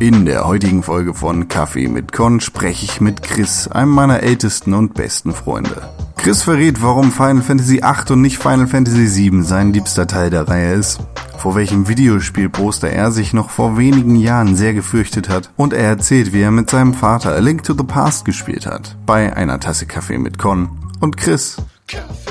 In der heutigen Folge von Kaffee mit Con spreche ich mit Chris, einem meiner ältesten und besten Freunde. Chris verrät, warum Final Fantasy VIII und nicht Final Fantasy VII sein liebster Teil der Reihe ist, vor welchem Videospielposter er sich noch vor wenigen Jahren sehr gefürchtet hat und er erzählt, wie er mit seinem Vater A Link to the Past gespielt hat, bei einer Tasse Kaffee mit Con und Chris. Kaffee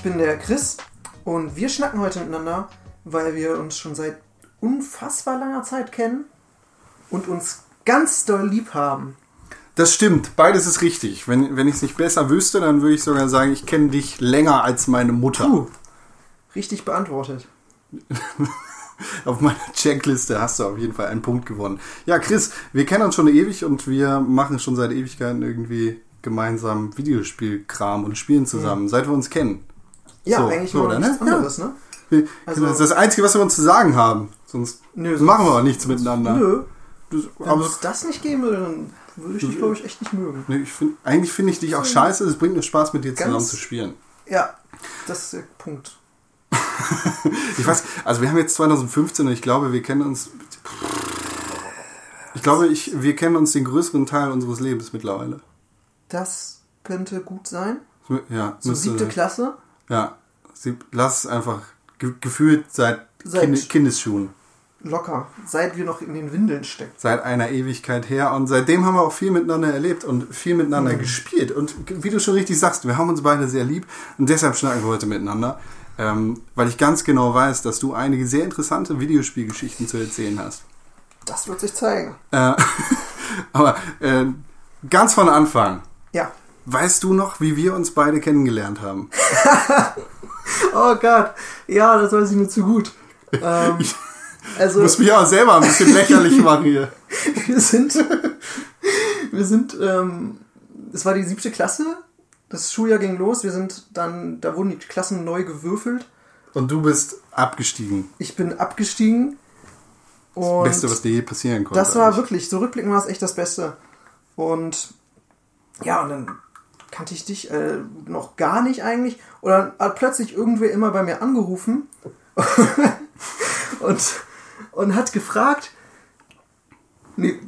Ich bin der Chris und wir schnacken heute miteinander, weil wir uns schon seit unfassbar langer Zeit kennen und uns ganz doll lieb haben. Das stimmt, beides ist richtig. Wenn, wenn ich es nicht besser wüsste, dann würde ich sogar sagen, ich kenne dich länger als meine Mutter. Puh, richtig beantwortet. Auf meiner Checkliste hast du auf jeden Fall einen Punkt gewonnen. Ja, Chris, wir kennen uns schon ewig und wir machen schon seit Ewigkeiten irgendwie gemeinsam Videospielkram und spielen zusammen, seit wir uns kennen. Ja, So, eigentlich so, nur oder, ne? anderes, ne? Wir- Also- das ist das Einzige, was wir uns zu sagen haben. Sonst Nö, machen wir auch nichts miteinander. Nö, Das, wenn es das nicht geben würde, dann würde ich dich, glaube ich, echt nicht mögen. nee, ich find, eigentlich finde ich dich auch scheiße. Es bringt mir Spaß, mit dir zusammen Ganz- zu spielen. Ja, das ist der Punkt. Ich weiß, also wir haben jetzt 2015 und ich glaube, wir kennen uns. Ich glaube, ich, wir kennen uns den größeren Teil unseres Lebens mittlerweile. Das könnte gut sein. Ja, So siebte sein. Klasse. Ja, sieb, lass es einfach ge gefühlt seit, Seit- Kind Kindesschuhen. Locker. Seit wir noch in den Windeln stecken. Seit einer Ewigkeit her. Und seitdem haben wir auch viel miteinander erlebt und viel miteinander gespielt. Und wie du schon richtig sagst, wir haben uns beide sehr lieb. Und deshalb schnacken wir heute miteinander. Ähm, weil ich ganz genau weiß, dass du einige sehr interessante Videospielgeschichten zu erzählen hast. Das wird sich zeigen. Äh, aber äh, ganz von Anfang. Ja. Weißt du noch, wie wir uns beide kennengelernt haben? Oh Gott. Ja, das weiß ich nur zu gut. Ähm, also, Du musst mich auch selber ein bisschen lächerlich machen hier. wir sind, wir sind, ähm, es war die siebte Klasse. Das Schuljahr ging los. Wir sind dann, da wurden die Klassen neu gewürfelt. Und du bist abgestiegen. Ich bin abgestiegen. Und Das Beste, was dir je passieren konnte. das war eigentlich. wirklich, so rückblickend war es echt das Beste. Und ja, und dann kannte ich dich äh, noch gar nicht eigentlich. Und dann hat plötzlich irgendwer immer bei mir angerufen und, und hat gefragt, nee,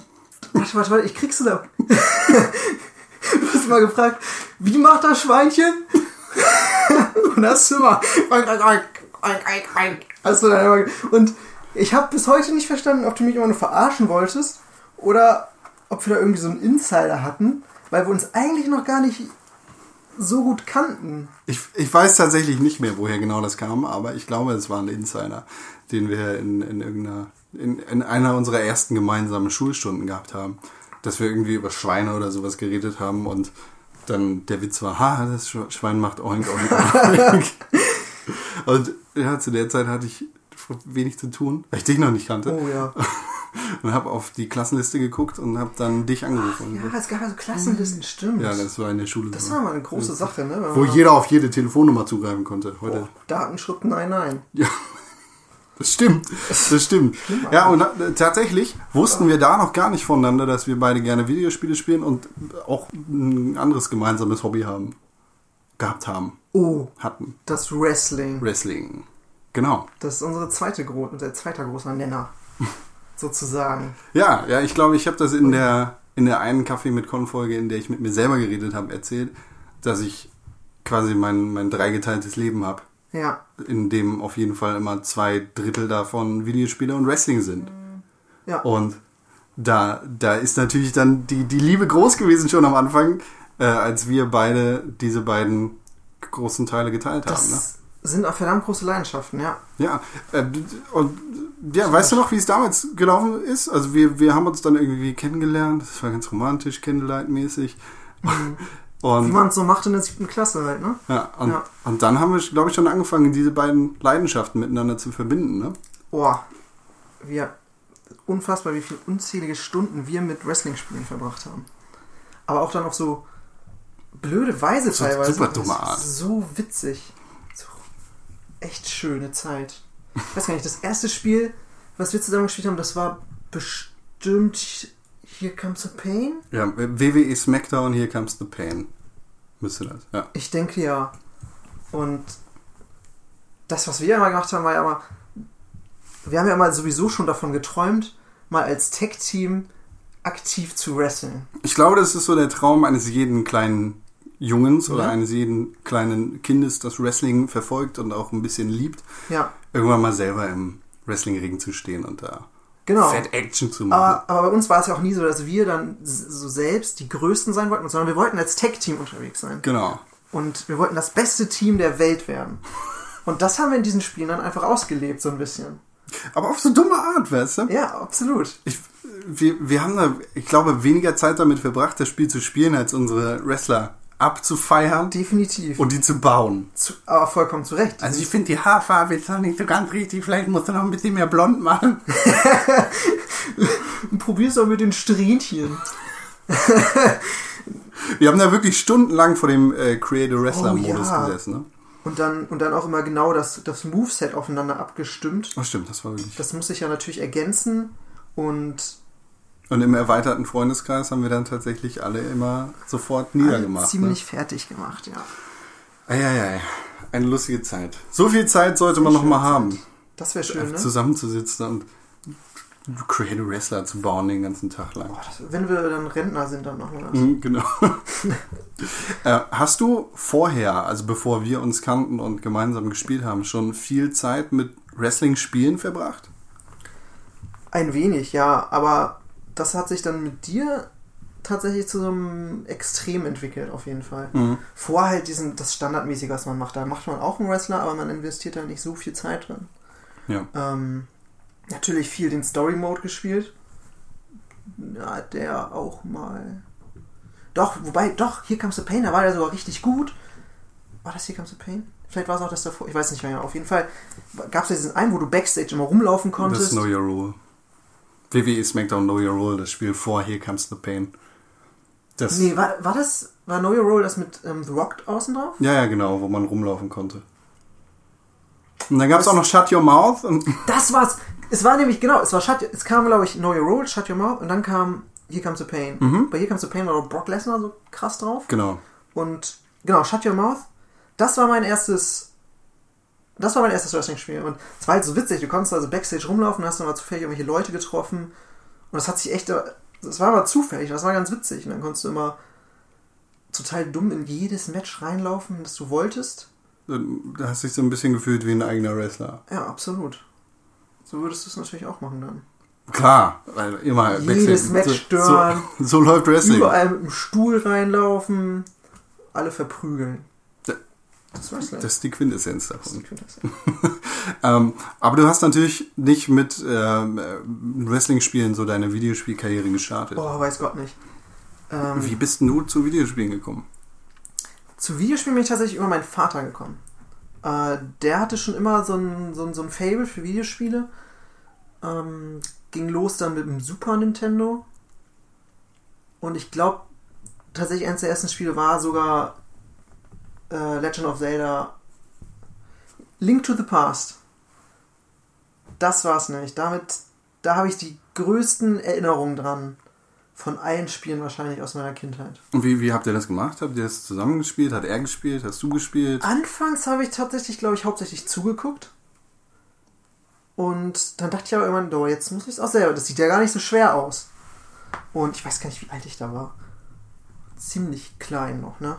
warte, warte, warte, ich krieg's da. du hast mal gefragt, wie macht das Schweinchen? und hast du immer, hast du dann immer, und ich habe bis heute nicht verstanden, ob du mich immer nur verarschen wolltest oder ob wir da irgendwie so einen Insider hatten, weil wir uns eigentlich noch gar nicht so gut kannten. Ich, ich weiß tatsächlich nicht mehr, woher genau das kam, aber ich glaube, es war ein Insider, den wir in, in irgendeiner, in, in einer unserer ersten gemeinsamen Schulstunden gehabt haben. Dass wir irgendwie über Schweine oder sowas geredet haben und dann der Witz war, ha, das Sch- Schwein macht oink, oink, oink. und ja, zu der Zeit hatte ich wenig zu tun, weil ich dich noch nicht kannte. Oh ja. Und habe auf die Klassenliste geguckt und habe dann dich angerufen. Ja, es gab ja so Klassenlisten, stimmt. Ja, das war in der Schule. das so. war mal eine große Sache, ne? Wo jeder auf jede Telefonnummer zugreifen konnte. Heute. Oh, Datenschutz, nein, nein. Ja, das stimmt. Das stimmt. Ja, und tatsächlich wussten wir da noch gar nicht voneinander, dass wir beide gerne Videospiele spielen und auch ein anderes gemeinsames Hobby haben. Gehabt haben. Oh, Hatten. das Wrestling. Wrestling. Genau. Das ist unsere zweite unser zweiter großer Nenner. Sozusagen. Ja, ja, ich glaube, ich habe das in der, in der einen Kaffee mit Con-Folge, in der ich mit mir selber geredet habe, erzählt, dass ich quasi mein, mein dreigeteiltes Leben habe. Ja. In dem auf jeden Fall immer zwei Drittel davon Videospiele und Wrestling sind. Ja. Und da, da ist natürlich dann die, die Liebe groß gewesen schon am Anfang, äh, als wir beide diese beiden großen Teile geteilt haben. Ne? Sind auch verdammt große Leidenschaften, ja. Ja, äh, und ja, weißt du noch, wie es damals gelaufen ist? Also wir, wir haben uns dann irgendwie kennengelernt, das war ganz romantisch, Candlelight-mäßig. Wie Und, man es so macht in der siebten Klasse halt, ne? ja, und, Ja. und dann haben wir, glaube ich, schon angefangen, diese beiden Leidenschaften miteinander zu verbinden. Ne? Boah. Wir. Unfassbar, wie viele unzählige Stunden wir mit Wrestling-Spielen verbracht haben. Aber auch dann auf so blöde Weise teilweise. super dumme Art. So witzig. Echt schöne Zeit. Ich weiß gar nicht, das erste Spiel, was wir zusammen gespielt haben, das war bestimmt Here Comes the Pain? Ja, WWE SmackDown, Here Comes the Pain. Müsste das, ja. Ich denke ja. Und das, was wir immer gemacht haben, war ja immer. Wir haben ja mal sowieso schon davon geträumt, mal als Tech-Team aktiv zu wresteln. Ich glaube, das ist so der Traum eines jeden kleinen Jungens oder Ja. eines jeden kleinen Kindes, das Wrestling verfolgt und auch ein bisschen liebt, Ja, irgendwann mal selber im Wrestlingring zu stehen und da genau. Fat Action zu machen. Aber, aber bei uns war es ja auch nie so, dass wir dann so selbst die Größten sein wollten, sondern wir wollten als Tech-Team unterwegs sein. genau. Und wir wollten das beste Team der Welt werden. Und das haben wir in diesen Spielen dann einfach ausgelebt, so ein bisschen. Aber auf so dumme Art, weißt du? Ja, absolut. Ich, wir, wir haben da, ich glaube, weniger Zeit damit verbracht, das Spiel zu spielen, als unsere Wrestler abzufeiern Definitiv. und die zu bauen. zu, aber vollkommen zu Recht. Also ich finde die Haarfarbe ist noch nicht so ganz richtig. Vielleicht musst du noch ein bisschen mehr blond machen. Probier's doch mit den Strähnchen. Wir haben da wirklich stundenlang vor dem äh, Creator Wrestler Oh, Modus ja. gesessen. Ne? Und dann, und dann auch immer genau das, das Moveset aufeinander abgestimmt. Oh, stimmt, das war wirklich. Das muss sich ja natürlich ergänzen. Und Und im erweiterten Freundeskreis haben wir dann tatsächlich alle immer sofort alle niedergemacht. ziemlich fertig gemacht, ja. Ne? Eieiei, eine lustige Zeit. So viel Zeit sollte man noch Schöne mal Zeit. haben, Das wäre schön, ne? zusammenzusitzen und Creator Wrestler zu bauen den ganzen Tag lang. Wenn wir dann Rentner sind, dann machen wir das. Mhm, Genau. äh, hast du vorher, also bevor wir uns kannten und gemeinsam gespielt haben, schon viel Zeit mit Wrestling-Spielen verbracht? Ein wenig, ja. Aber das hat sich dann mit dir tatsächlich zu so einem Extrem entwickelt, auf jeden Fall. Mhm. Vor halt diesen, das Standardmäßige, was man macht. Da macht man auch einen Wrestler, aber man investiert da nicht so viel Zeit drin. Ja. Ähm, natürlich viel den Story Mode gespielt. Ja, der auch mal. Doch, wobei, doch, hier Comes the Pain, da war der sogar richtig gut. War das hier Comes the Pain? Vielleicht war es auch das davor, ich weiß nicht mehr. Auf jeden Fall gab es ja diesen einen, wo du Backstage immer rumlaufen Das konntest. ist Know Your Rule. WWE SmackDown Know Your Rule, das Spiel vor Here Comes the Pain. Das, Nee, war, war das, war Know Your Role das mit ähm, The Rock außen drauf? Ja, ja, genau, wo man rumlaufen konnte. Und dann gab es auch noch Shut Your Mouth. Und Das war's. Es war nämlich, genau, es war Shut, es kam, glaube ich, Know Your Role, Shut Your Mouth und dann kam Here Comes the Pain. Bei Here Comes the Pain war doch Brock Lesnar so krass drauf. genau. Und genau, Shut Your Mouth, das war mein erstes. Das war mein erstes Wrestling-Spiel. Und es war halt so witzig, du konntest also Backstage rumlaufen, hast dann mal zufällig irgendwelche Leute getroffen. Und das hat sich echt. Das war aber zufällig, das war ganz witzig. Und dann konntest du immer total dumm in jedes Match reinlaufen, das du wolltest. Da hast du dich so ein bisschen gefühlt wie ein eigener Wrestler. Ja, absolut. So würdest du es natürlich auch machen dann. Klar, weil immer Jedes Backstage- Match so, stören. So, so läuft Wrestling. Überall mit dem Stuhl reinlaufen, alle verprügeln. Da- Das ist Wrestling. Das ist die Quintessenz davon. Quintessenz. Ähm, aber du hast natürlich nicht mit ähm, äh, Wrestling-Spielen so deine Videospielkarriere gestartet. Boah, weiß Gott nicht. Ähm, Wie bist du zu Videospielen gekommen? Zu Videospielen bin ich tatsächlich über meinen Vater gekommen. Äh, der hatte schon immer so ein, so ein, so ein Fable für Videospiele. Ähm, ging los dann mit dem Super Nintendo. Und ich glaube, tatsächlich eines der ersten Spiele war sogar äh, Legend of Zelda Link to the Past. Das war's nicht. Damit, da habe ich die größten Erinnerungen dran. Von allen Spielen wahrscheinlich aus meiner Kindheit. Und wie, wie habt ihr das gemacht? Habt ihr das zusammengespielt? Hat er gespielt? Hast du gespielt? Anfangs habe ich tatsächlich, glaube ich, hauptsächlich zugeguckt. Und dann dachte ich aber irgendwann, oh, jetzt muss ich es auch selber. Das sieht ja gar nicht so schwer aus. Und ich weiß gar nicht, wie alt ich da war. Ziemlich klein noch, ne?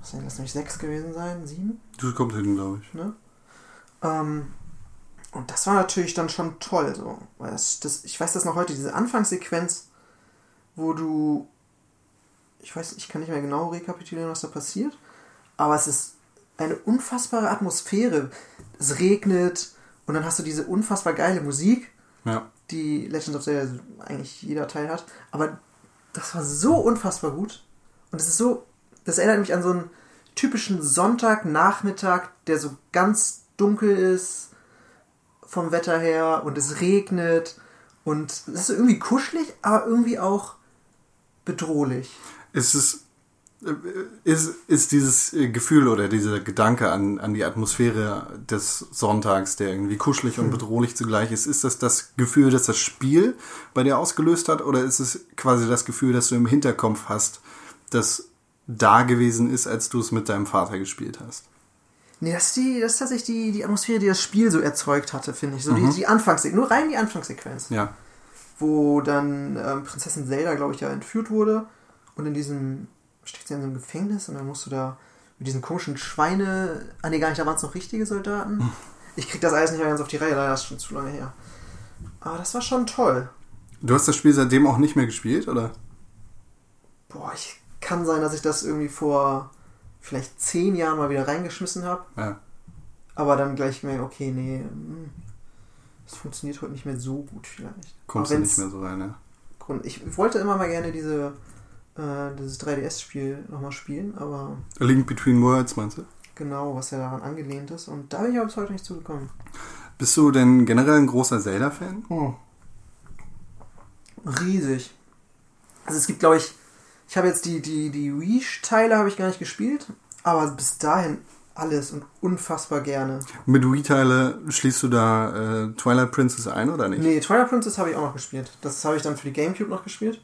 Was denn, lass mich sechs gewesen sein? Sieben? Du kommst hin, glaube ich. ne? Ähm, und das war natürlich dann schon toll, so. Weil das, das, ich weiß das noch heute, diese Anfangssequenz, wo du. Ich weiß, ich kann nicht mehr genau rekapitulieren, was da passiert, aber es ist eine unfassbare Atmosphäre. Es regnet und dann hast du diese unfassbar geile Musik, Ja. die Legends of Zelda eigentlich jeder Teil hat. Aber das war so unfassbar gut. Und es ist so, das erinnert mich an so einen typischen Sonntagnachmittag, der so ganz dunkel ist vom Wetter her und es regnet und es ist irgendwie kuschelig, aber irgendwie auch bedrohlich. Ist es ist, ist dieses äh, Gefühl oder dieser Gedanke an, an die Atmosphäre des Sonntags, der irgendwie kuschelig und bedrohlich zugleich ist, ist das das Gefühl, das das Spiel bei dir ausgelöst hat oder ist es quasi das Gefühl, das du im Hinterkopf hast, das da gewesen ist, als du es mit deinem Vater gespielt hast? Nee, das ist, die, das ist tatsächlich die, die Atmosphäre, die das Spiel so erzeugt hatte, finde ich. So die, die Anfangssequenz, nur rein die Anfangssequenz. Ja. Wo dann ähm, Prinzessin Zelda, glaube ich, ja entführt wurde und in diesem, steckt sie in so einem Gefängnis und dann musst du da mit diesen komischen Schweine, ah nee, gar nicht, da waren es noch richtige Soldaten. Ich krieg das alles nicht mehr ganz auf die Reihe, leider ist schon zu lange her. Aber das war schon toll. Du hast das Spiel seitdem auch nicht mehr gespielt, oder? Boah, ich kann sein, dass ich das irgendwie vor vielleicht zehn Jahren mal wieder reingeschmissen habe. Ja. Aber dann gleich gemerkt, okay, nee, hm, das funktioniert heute nicht mehr so gut vielleicht. Kommst du nicht mehr so rein, ja. Grund, ich wollte immer mal gerne diese, äh, dieses 3DS-Spiel nochmal spielen, aber A Link Between Worlds, meinst du? genau, was ja daran angelehnt ist. Und da bin ich aber bis heute nicht zugekommen. Bist du denn generell ein großer Zelda-Fan? Riesig. Also es gibt, glaube ich, ich habe jetzt die, die, die Wii-Teile habe ich gar nicht gespielt, aber bis dahin alles und unfassbar gerne. Mit Wii-Teile schließt du da äh, Twilight Princess ein oder nicht? Nee, Twilight Princess habe ich auch noch gespielt. Das habe ich dann für die Gamecube noch gespielt.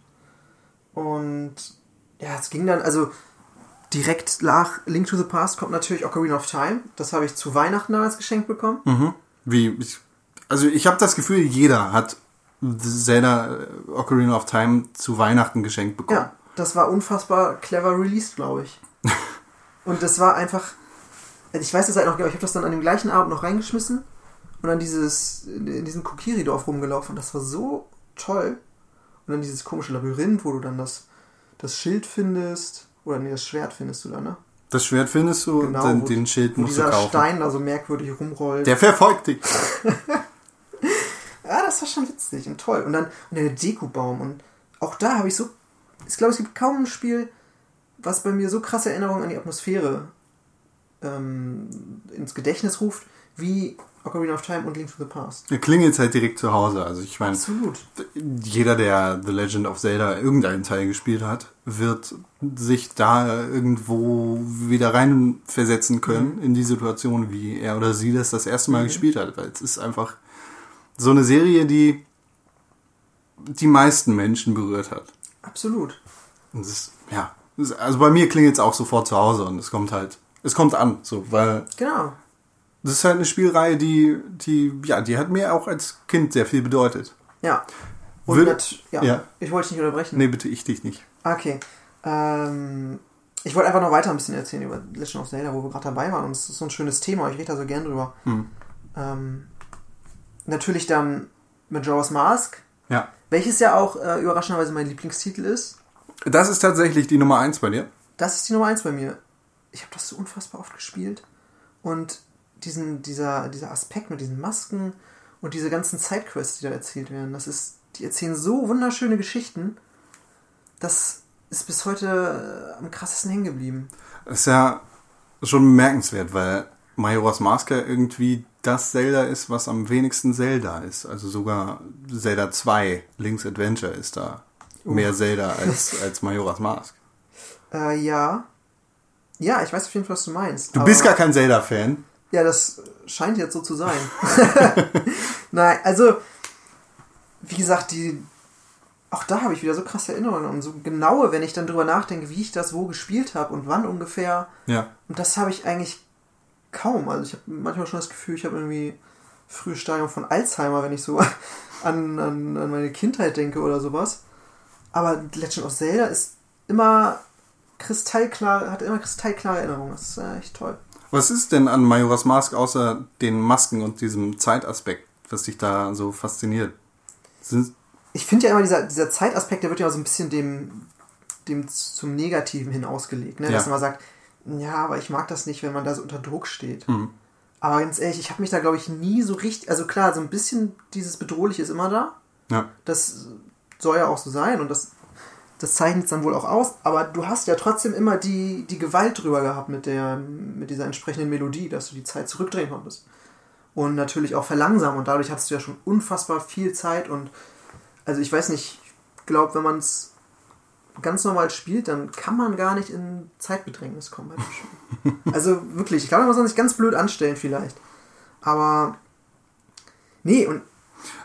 Und ja, es ging dann, also direkt nach Link to the Past kommt natürlich Ocarina of Time. Das habe ich zu Weihnachten als Geschenk bekommen. Mhm. Wie? Also ich habe das Gefühl, jeder hat Zelda äh, Ocarina of Time zu Weihnachten geschenkt bekommen. Ja, das war unfassbar clever released, glaube ich. Und das war einfach, also ich weiß das halt noch, ich habe das dann an dem gleichen Abend noch reingeschmissen und dann dieses, in diesem Kokiri-Dorf rumgelaufen und das war so toll. Und dann dieses komische Labyrinth, wo du dann das, das Schild findest, oder nee, das Schwert findest du da, ne? Das Schwert findest du, Genau, den, wo- den Schild musst du dieser kaufen. Stein da so merkwürdig rumrollt. Der verfolgt dich. Ja, das war schon witzig und toll. Und dann und der Dekubaum. Und auch da habe ich so. Ich glaube, es gibt kaum ein Spiel, was bei mir so krasse Erinnerungen an die Atmosphäre ähm, ins Gedächtnis ruft, wie Ocarina of Time und Link to the Past. Der klingelt halt direkt zu Hause. Also ich meine, jeder, der The Legend of Zelda irgendeinen Teil gespielt hat, wird sich da irgendwo wieder reinversetzen können in die Situation, wie er oder sie das das erste Mal gespielt hat. Weil es ist einfach so eine Serie, die die meisten Menschen berührt hat. Absolut. Ist, ja, ist- also bei mir klingelt es auch sofort zu Hause und es kommt halt, es kommt an, so, weil Genau. das ist halt eine Spielreihe, die, die, ja, die hat mir auch als Kind sehr viel bedeutet. Ja. Und Würde- nat- ja, ja. ich wollte dich nicht unterbrechen. Nee, bitte ich dich nicht. Okay. Ähm, ich wollte einfach noch weiter ein bisschen erzählen über Legend of Zelda, wo wir gerade dabei waren. Und es ist so ein schönes Thema. Ich rede da so gern drüber. Hm. Ähm, natürlich dann Majora's Mask, Ja. Welches ja auch äh, überraschenderweise mein Lieblingstitel ist. Das ist tatsächlich die Nummer eins bei dir. Das ist die Nummer eins bei mir. Ich habe das so unfassbar oft gespielt. Und diesen, dieser, dieser Aspekt mit diesen Masken und diese ganzen Sidequests, die da erzählt werden, das ist, die erzählen so wunderschöne Geschichten. Das ist bis heute äh, am krassesten hängen geblieben. Das ist ja schon bemerkenswert, weil Majora's Mask irgendwie das Zelda ist, was am wenigsten Zelda ist. Also sogar Zelda 2, Link's Adventure, ist da mehr Zelda als, als Majora's Mask. Äh, ja. Ja, ich weiß auf jeden Fall, was du meinst. Du bist gar kein Zelda-Fan. Ja, das scheint jetzt so zu sein. Nein, also, wie gesagt, die. Auch da habe ich wieder so krasse Erinnerungen und so genaue, wenn ich dann drüber nachdenke, wie ich das wo gespielt habe und wann ungefähr. Ja. Und das habe ich eigentlich kaum. Also ich habe manchmal schon das Gefühl, ich habe irgendwie frühes Stadium von Alzheimer, wenn ich so an, an, an meine Kindheit denke oder sowas. Aber Legend of Zelda ist immer kristallklar, hat immer kristallklare Erinnerungen. Das ist äh, echt toll. Was ist denn an Majora's Mask außer den Masken und diesem Zeitaspekt, was dich da so fasziniert? Sind, Ich finde ja immer, dieser, dieser Zeitaspekt, der wird ja so ein bisschen dem, dem zum Negativen hin ausgelegt. Ne? Ja. Dass man sagt, ja, aber ich mag das nicht, wenn man da so unter Druck steht. Mhm. Aber ganz ehrlich, ich habe mich da, glaube ich, nie so richtig. Also klar, so ein bisschen dieses Bedrohliche ist immer da. ja. Das soll ja auch so sein und das, das zeichnet es dann wohl auch aus. Aber du hast ja trotzdem immer die, die Gewalt drüber gehabt mit, der, mit dieser entsprechenden Melodie, dass du die Zeit zurückdrehen konntest. Und natürlich auch verlangsamen. Und dadurch hattest du ja schon unfassbar viel Zeit. Und also ich weiß nicht, ich glaube, wenn man es ganz normal spielt, dann kann man gar nicht in Zeitbedrängnis kommen bei dem Spiel. also wirklich, ich glaube, man muss sich ganz blöd anstellen vielleicht. Aber nee, und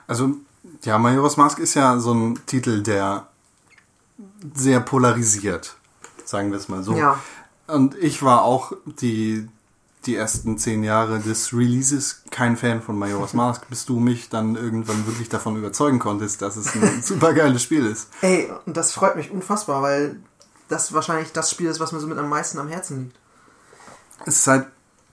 Also, ja, Majora's Mask ist ja so ein Titel, der sehr polarisiert, sagen wir es mal so. Ja. Und ich war auch die, die ersten zehn Jahre des Releases kein Fan von Majora's Mask, bis du mich dann irgendwann wirklich davon überzeugen konntest, dass es ein super geiles Spiel ist. ey, und das freut mich unfassbar, weil das wahrscheinlich das Spiel ist, was mir so mit am meisten am Herzen liegt. Es ist halt,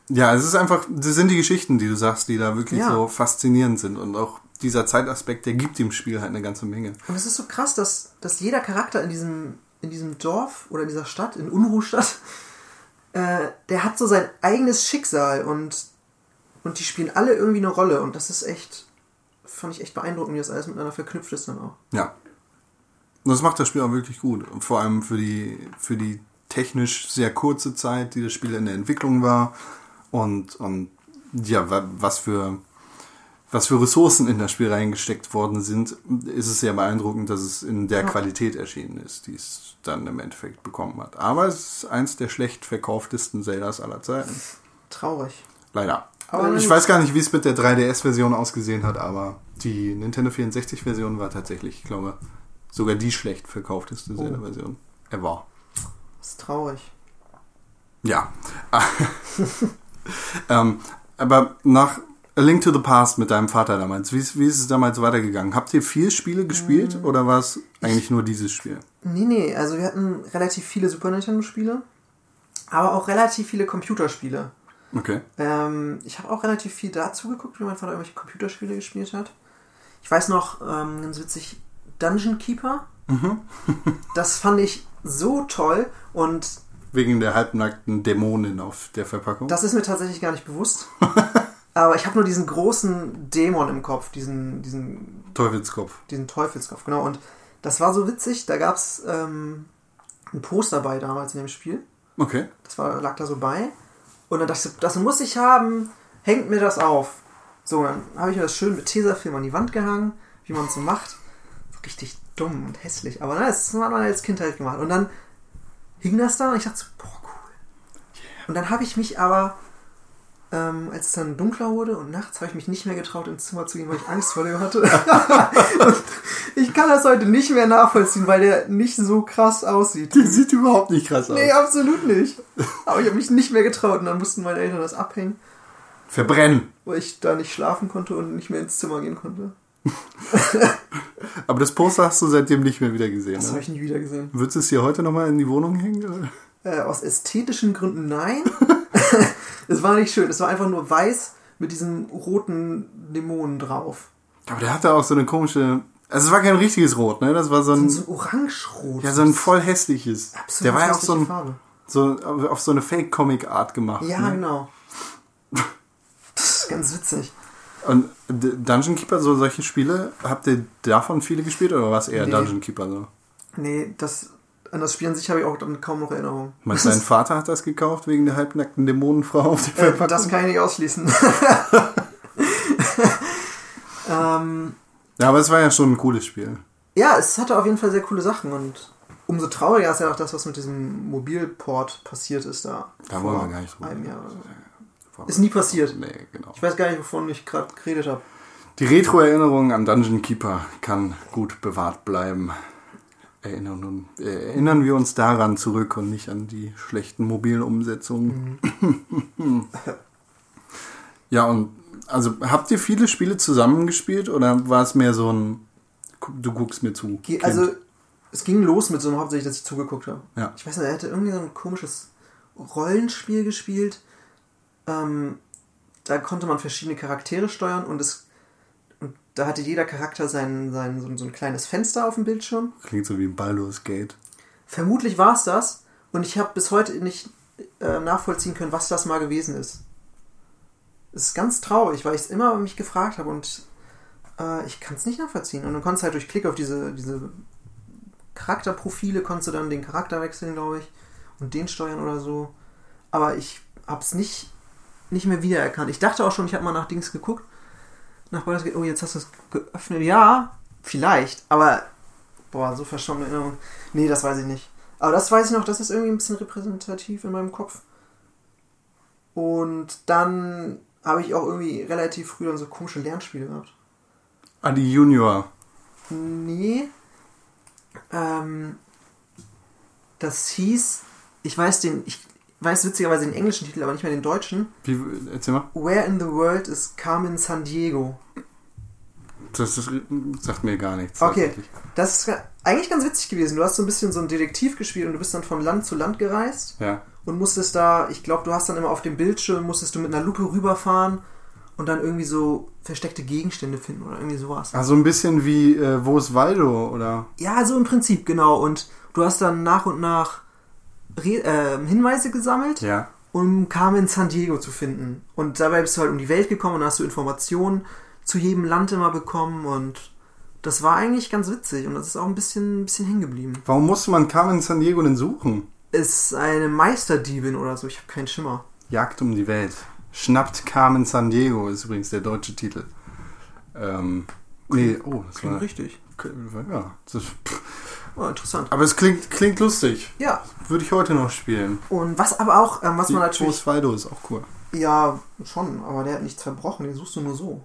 ja, es ist einfach, das sind die Geschichten, die du sagst, die da wirklich Ja. so faszinierend sind und auch dieser Zeitaspekt, der gibt dem Spiel halt eine ganze Menge. Und es ist so krass, dass, dass jeder Charakter in diesem, in diesem Dorf oder in dieser Stadt, in Unruhstadt, äh, der hat so sein eigenes Schicksal und, und die spielen alle irgendwie eine Rolle. Und das ist echt, fand ich echt beeindruckend, wie das alles miteinander verknüpft ist dann auch. Ja. Das macht das Spiel auch wirklich gut. Vor allem für die, für die technisch sehr kurze Zeit, die das Spiel in der Entwicklung war. Und, und ja, wa- was für, was für Ressourcen in das Spiel reingesteckt worden sind, ist es sehr beeindruckend, dass es in der Qualität erschienen ist, die es dann im Endeffekt bekommen hat. Aber es ist eins der schlecht verkauftesten Zeldas aller Zeiten. Traurig. Leider. Aber ich weiß gar nicht, wie es mit der 3DS-Version ausgesehen hat, aber die Nintendo 64-Version war tatsächlich, ich glaube, sogar die schlecht verkaufteste Oh. Zelda-Version ever. Das ist traurig. Ja. ähm, aber nach A Link to the Past mit deinem Vater damals, wie ist, wie ist es damals weitergegangen? Habt ihr vier Spiele gespielt Mm. oder war es eigentlich nur dieses Spiel? Nee, nee, also wir hatten relativ viele Super Nintendo-Spiele, aber auch relativ viele Computerspiele. Okay. Ähm, ich habe auch relativ viel dazu geguckt, wie mein Vater irgendwelche Computerspiele gespielt hat. Ich weiß noch, ähm, ganz witzig, Dungeon Keeper. das fand ich so toll und Wegen der halbnackten Dämonin auf der Verpackung? das ist mir tatsächlich gar nicht bewusst. Aber ich habe nur diesen großen Dämon im Kopf, diesen, diesen, Teufelskopf. diesen Teufelskopf, genau. Und das war so witzig, da gab es ähm, ein Poster bei damals in dem Spiel. Okay. Das war, lag da so bei. Und dann dachte ich, das muss ich haben, hängt mir das auf. So, dann habe ich mir das schön mit Tesafilm an die Wand gehangen, wie man es so macht. Richtig dumm und hässlich. Aber na, das hat man als Kind halt gemacht. Und dann hing das da und ich dachte so, boah, cool. Und dann habe ich mich aber, ähm, als es dann dunkler wurde und nachts, habe ich mich nicht mehr getraut, ins Zimmer zu gehen, weil ich Angst vor dem hatte. ich kann das heute nicht mehr nachvollziehen, weil der nicht so krass aussieht. Die sieht überhaupt nicht krass aus. Nee, absolut nicht. Aber ich habe mich nicht mehr getraut und dann mussten meine Eltern das abhängen, Verbrennen. weil ich da nicht schlafen konnte und nicht mehr ins Zimmer gehen konnte. Aber das Poster hast du seitdem nicht mehr wieder gesehen. Das habe Ne? ich nie wieder gesehen. Würdest du es hier heute nochmal in die Wohnung hängen? Äh, aus ästhetischen Gründen nein. Es war nicht schön. Es war einfach nur weiß mit diesem roten Dämonen drauf. Aber der hatte auch so eine komische. Also es war kein richtiges Rot, ne? Das war so ein. so orange-rot. Ja, so ein voll hässliches. Absolut der war ja auch so, ein, Farbe. so auf so eine Fake-Comic-Art gemacht. Ja, ne? genau. Das ist ganz witzig. Und Dungeon Keeper, so solche Spiele, habt ihr davon viele gespielt oder war es eher Nee. Dungeon Keeper so? Nee, das, an das Spiel an sich habe ich auch dann kaum noch Erinnerungen. Meinst du, dein Vater hat das gekauft wegen der halbnackten Dämonenfrau auf der Äh, Verpackung? das kann ich nicht ausschließen. ähm, Ja, aber es war ja schon ein cooles Spiel. Ja, es hatte auf jeden Fall sehr coole Sachen und umso trauriger ist ja auch das, was mit diesem Mobilport passiert ist da. Da wollen wir gar nicht drüber einem Jahr. Ist nie passiert. Nee, genau. Ich weiß gar nicht, wovon ich gerade geredet habe. Die Retro-Erinnerung an Dungeon Keeper kann gut bewahrt bleiben. Erinnern, äh, erinnern wir uns daran zurück und nicht an die schlechten mobilen Umsetzungen. ja, und also habt ihr viele Spiele zusammengespielt oder war es mehr so ein du guckst mir zu? Ge- Kind? Also, es ging los mit so einem hauptsächlich, dass ich zugeguckt habe. Ja. Ich weiß nicht, er hätte irgendwie so ein komisches Rollenspiel gespielt. Ähm, da konnte man verschiedene Charaktere steuern und es da hatte jeder Charakter sein, sein, so, ein- so ein kleines Fenster auf dem Bildschirm. Klingt so wie ein Baldur's Gate. Vermutlich war es das und ich habe bis heute nicht äh, nachvollziehen können, was das mal gewesen ist. Es ist ganz traurig, weil ich es immer mich gefragt habe und äh, ich kann es nicht nachvollziehen. Und du konntest halt durch Klick auf diese, diese Charakterprofile, konntest du dann den Charakter wechseln, glaube ich, und den steuern oder so. Aber ich habe es nicht, nicht mehr wiedererkannt. Ich dachte auch schon, ich habe mal nach Dings geguckt. Nach Baldur's Gate, oh, jetzt hast du es geöffnet. Ja, vielleicht, aber Boah, so verschwommene Erinnerung. Nee, das weiß ich nicht. Aber das weiß ich noch, das ist irgendwie ein bisschen repräsentativ in meinem Kopf. Und dann habe ich auch irgendwie relativ früh dann so komische Lernspiele gehabt. Adi Junior. Nee. Ähm, das hieß, ich weiß den, ich weiß witzigerweise den englischen Titel, aber nicht mehr den deutschen. Wie, erzähl mal. Where in the World is Carmen San Diego? Das ist, sagt mir gar nichts. Okay, das ist eigentlich ganz witzig gewesen. Du hast so ein bisschen so ein Detektiv gespielt und du bist dann von Land zu Land gereist Ja. und musstest da, ich glaube, du hast dann immer auf dem Bildschirm, musstest du mit einer Lupe rüberfahren und dann irgendwie so versteckte Gegenstände finden oder irgendwie sowas. Also ein bisschen wie äh, Wo ist Waldo, oder? Ja, so im Prinzip, genau. Und du hast dann nach und nach Re äh, Hinweise gesammelt, Ja. um Carmen San Diego zu finden. Und dabei bist du halt um die Welt gekommen und hast du Informationen zu jedem Land immer bekommen und das war eigentlich ganz witzig und das ist auch ein bisschen, ein bisschen hängen geblieben. Warum musste man Carmen San Diego denn suchen? Ist eine Meisterdiebin oder so, ich habe keinen Schimmer. Jagd um die Welt. Schnappt Carmen San Diego ist übrigens der deutsche Titel. Ähm, nee, oh, das war. richtig. Ja, das, pff. Oh, interessant. aber es klingt, klingt lustig. Ja, Würde ich heute noch spielen. und was aber auch, ähm, was man Wo natürlich. ist Waldo ist auch cool. Ja, schon, aber der hat nichts verbrochen, den suchst du nur so.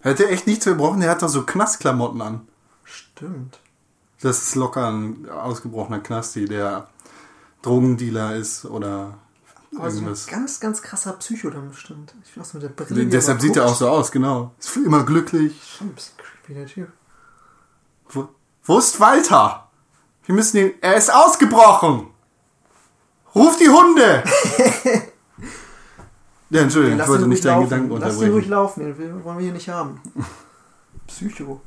Hätte echt nichts verbrochen, der hat doch so Knastklamotten an. Stimmt. Das ist locker ein ausgebrochener Knasti, der Drogendealer ist oder Aber so ein irgendwas. ganz, ganz krasser Psycho dann bestimmt. Ich das mit der Brille. Deshalb er sieht er auch so aus, genau. Ist immer glücklich. Schon ein bisschen creepy, der Typ. Wo, wo ist Walter? Wir müssen ihn. Er ist ausgebrochen! Ruf die Hunde! ja, Entschuldigung, ich Lass wollte nicht deinen laufen. Gedanken Lass ihn ruhig unterbrechen. laufen, den wollen wir hier nicht haben. Psycho.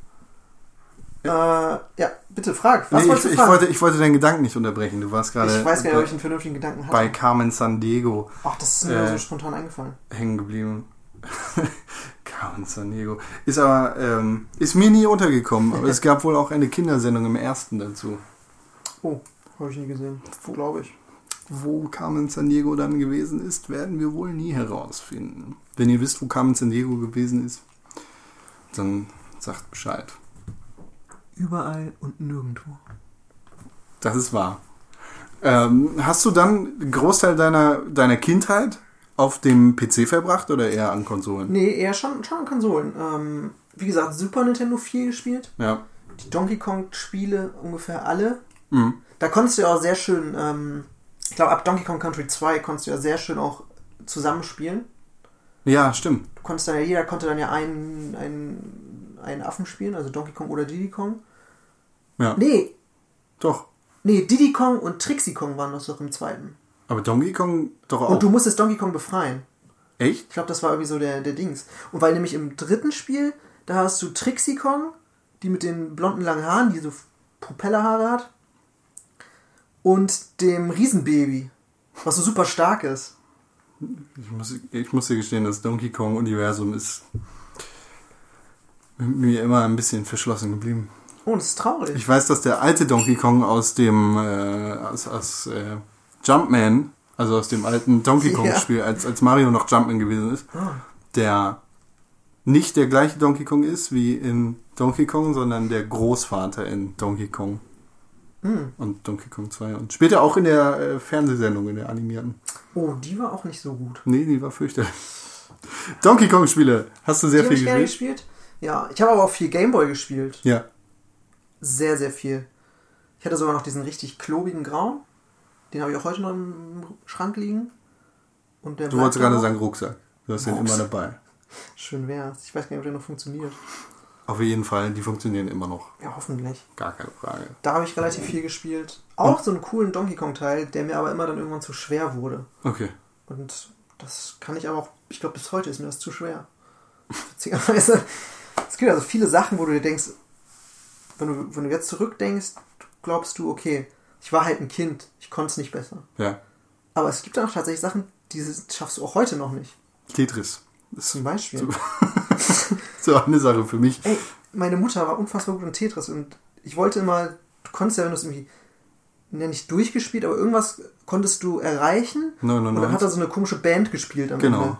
Äh, ja, bitte frag. Was Nee, wolltest ich, du ich, fragen? wollte, ich wollte deinen Gedanken nicht unterbrechen. Du warst gerade ich weiß gar nicht, ob ich bei, einen vernünftigen Gedanken hatte. bei Carmen San Diego Ach, das ist mir Äh, so spontan eingefallen. hängen geblieben. Carmen San Diego. Ist aber, ähm, ist mir nie untergekommen, aber es gab wohl auch eine Kindersendung im ersten dazu. Oh, habe ich nie gesehen. Glaube ich. Wo Carmen San Diego dann gewesen ist, werden wir wohl nie herausfinden. Wenn ihr wisst, wo Carmen San Diego gewesen ist, dann sagt Bescheid. Überall und nirgendwo. Das ist wahr. Ähm, hast du dann einen Großteil deiner, deiner Kindheit auf dem PC verbracht oder eher an Konsolen? Nee, eher schon, schon an Konsolen. Ähm, wie gesagt, Super Nintendo viel gespielt. Ja. Die Donkey Kong-Spiele ungefähr alle. Mhm. Da konntest du ja auch sehr schön, ähm, ich glaube, ab Donkey Kong Country 2 konntest du ja sehr schön auch zusammenspielen. Ja, stimmt. Du konntest dann ja, jeder konnte dann ja einen, einen, einen Affen spielen, also Donkey Kong oder Diddy Kong. Ja. Nee, Doch. nee, Diddy Kong und Trixie Kong waren das doch im zweiten. Aber Donkey Kong doch auch. Und du musstest Donkey Kong befreien. Echt? Ich glaube, das war irgendwie so der, der Dings. Und weil nämlich im dritten Spiel, da hast du Trixie Kong, die mit den blonden langen Haaren, die so Propellerhaare hat, und dem Riesenbaby, was so super stark ist. Ich muss, ich muss dir gestehen, das Donkey Kong-Universum ist mir immer ein bisschen verschlossen geblieben. Oh, das ist traurig. Ich weiß, dass der alte Donkey Kong aus dem äh, aus, aus äh, Jumpman, also aus dem alten Donkey Kong Spiel, als, als Mario noch Jumpman gewesen ist, Ah. der nicht der gleiche Donkey Kong ist wie in Donkey Kong, sondern der Großvater in Donkey Kong. Hm. Und Donkey Kong 2. Und später auch in der äh, Fernsehsendung, in der animierten. Oh, die war auch nicht so gut. Nee, die war fürchterlich. Donkey Kong Spiele. Hast du sehr die viel gespielt? gespielt. Ja, ich habe aber auch viel Gameboy gespielt. Ja. Sehr, sehr viel. Ich hatte sogar noch diesen richtig klobigen Grauen. Den habe ich auch heute noch im Schrank liegen. Und der Du wolltest gerade sagen Rucksack. Du hast den immer dabei. Schön wär's. Ich weiß gar nicht, ob der noch funktioniert. Auf jeden Fall, die funktionieren immer noch. Ja, hoffentlich. Gar keine Frage. Da habe ich relativ viel gespielt. Auch so einen coolen Donkey Kong Teil, der mir aber immer dann irgendwann zu schwer wurde. Okay. Und das kann ich aber auch, ich glaube, bis heute ist mir das zu schwer. Witzigerweise. Es gibt also viele Sachen, wo du dir denkst, wenn du, wenn du jetzt zurückdenkst, glaubst du, okay, ich war halt ein Kind, ich konnte es nicht besser. Ja. Aber es gibt dann auch tatsächlich Sachen, die schaffst du auch heute noch nicht. Tetris. Zum Beispiel. so eine Sache für mich. Ey, meine Mutter war unfassbar gut in Tetris und ich wollte immer, du konntest ja, wenn du es irgendwie, ja, nicht durchgespielt, aber irgendwas konntest du erreichen. 99. Und dann hat er so eine komische Band gespielt am Genau. Ende.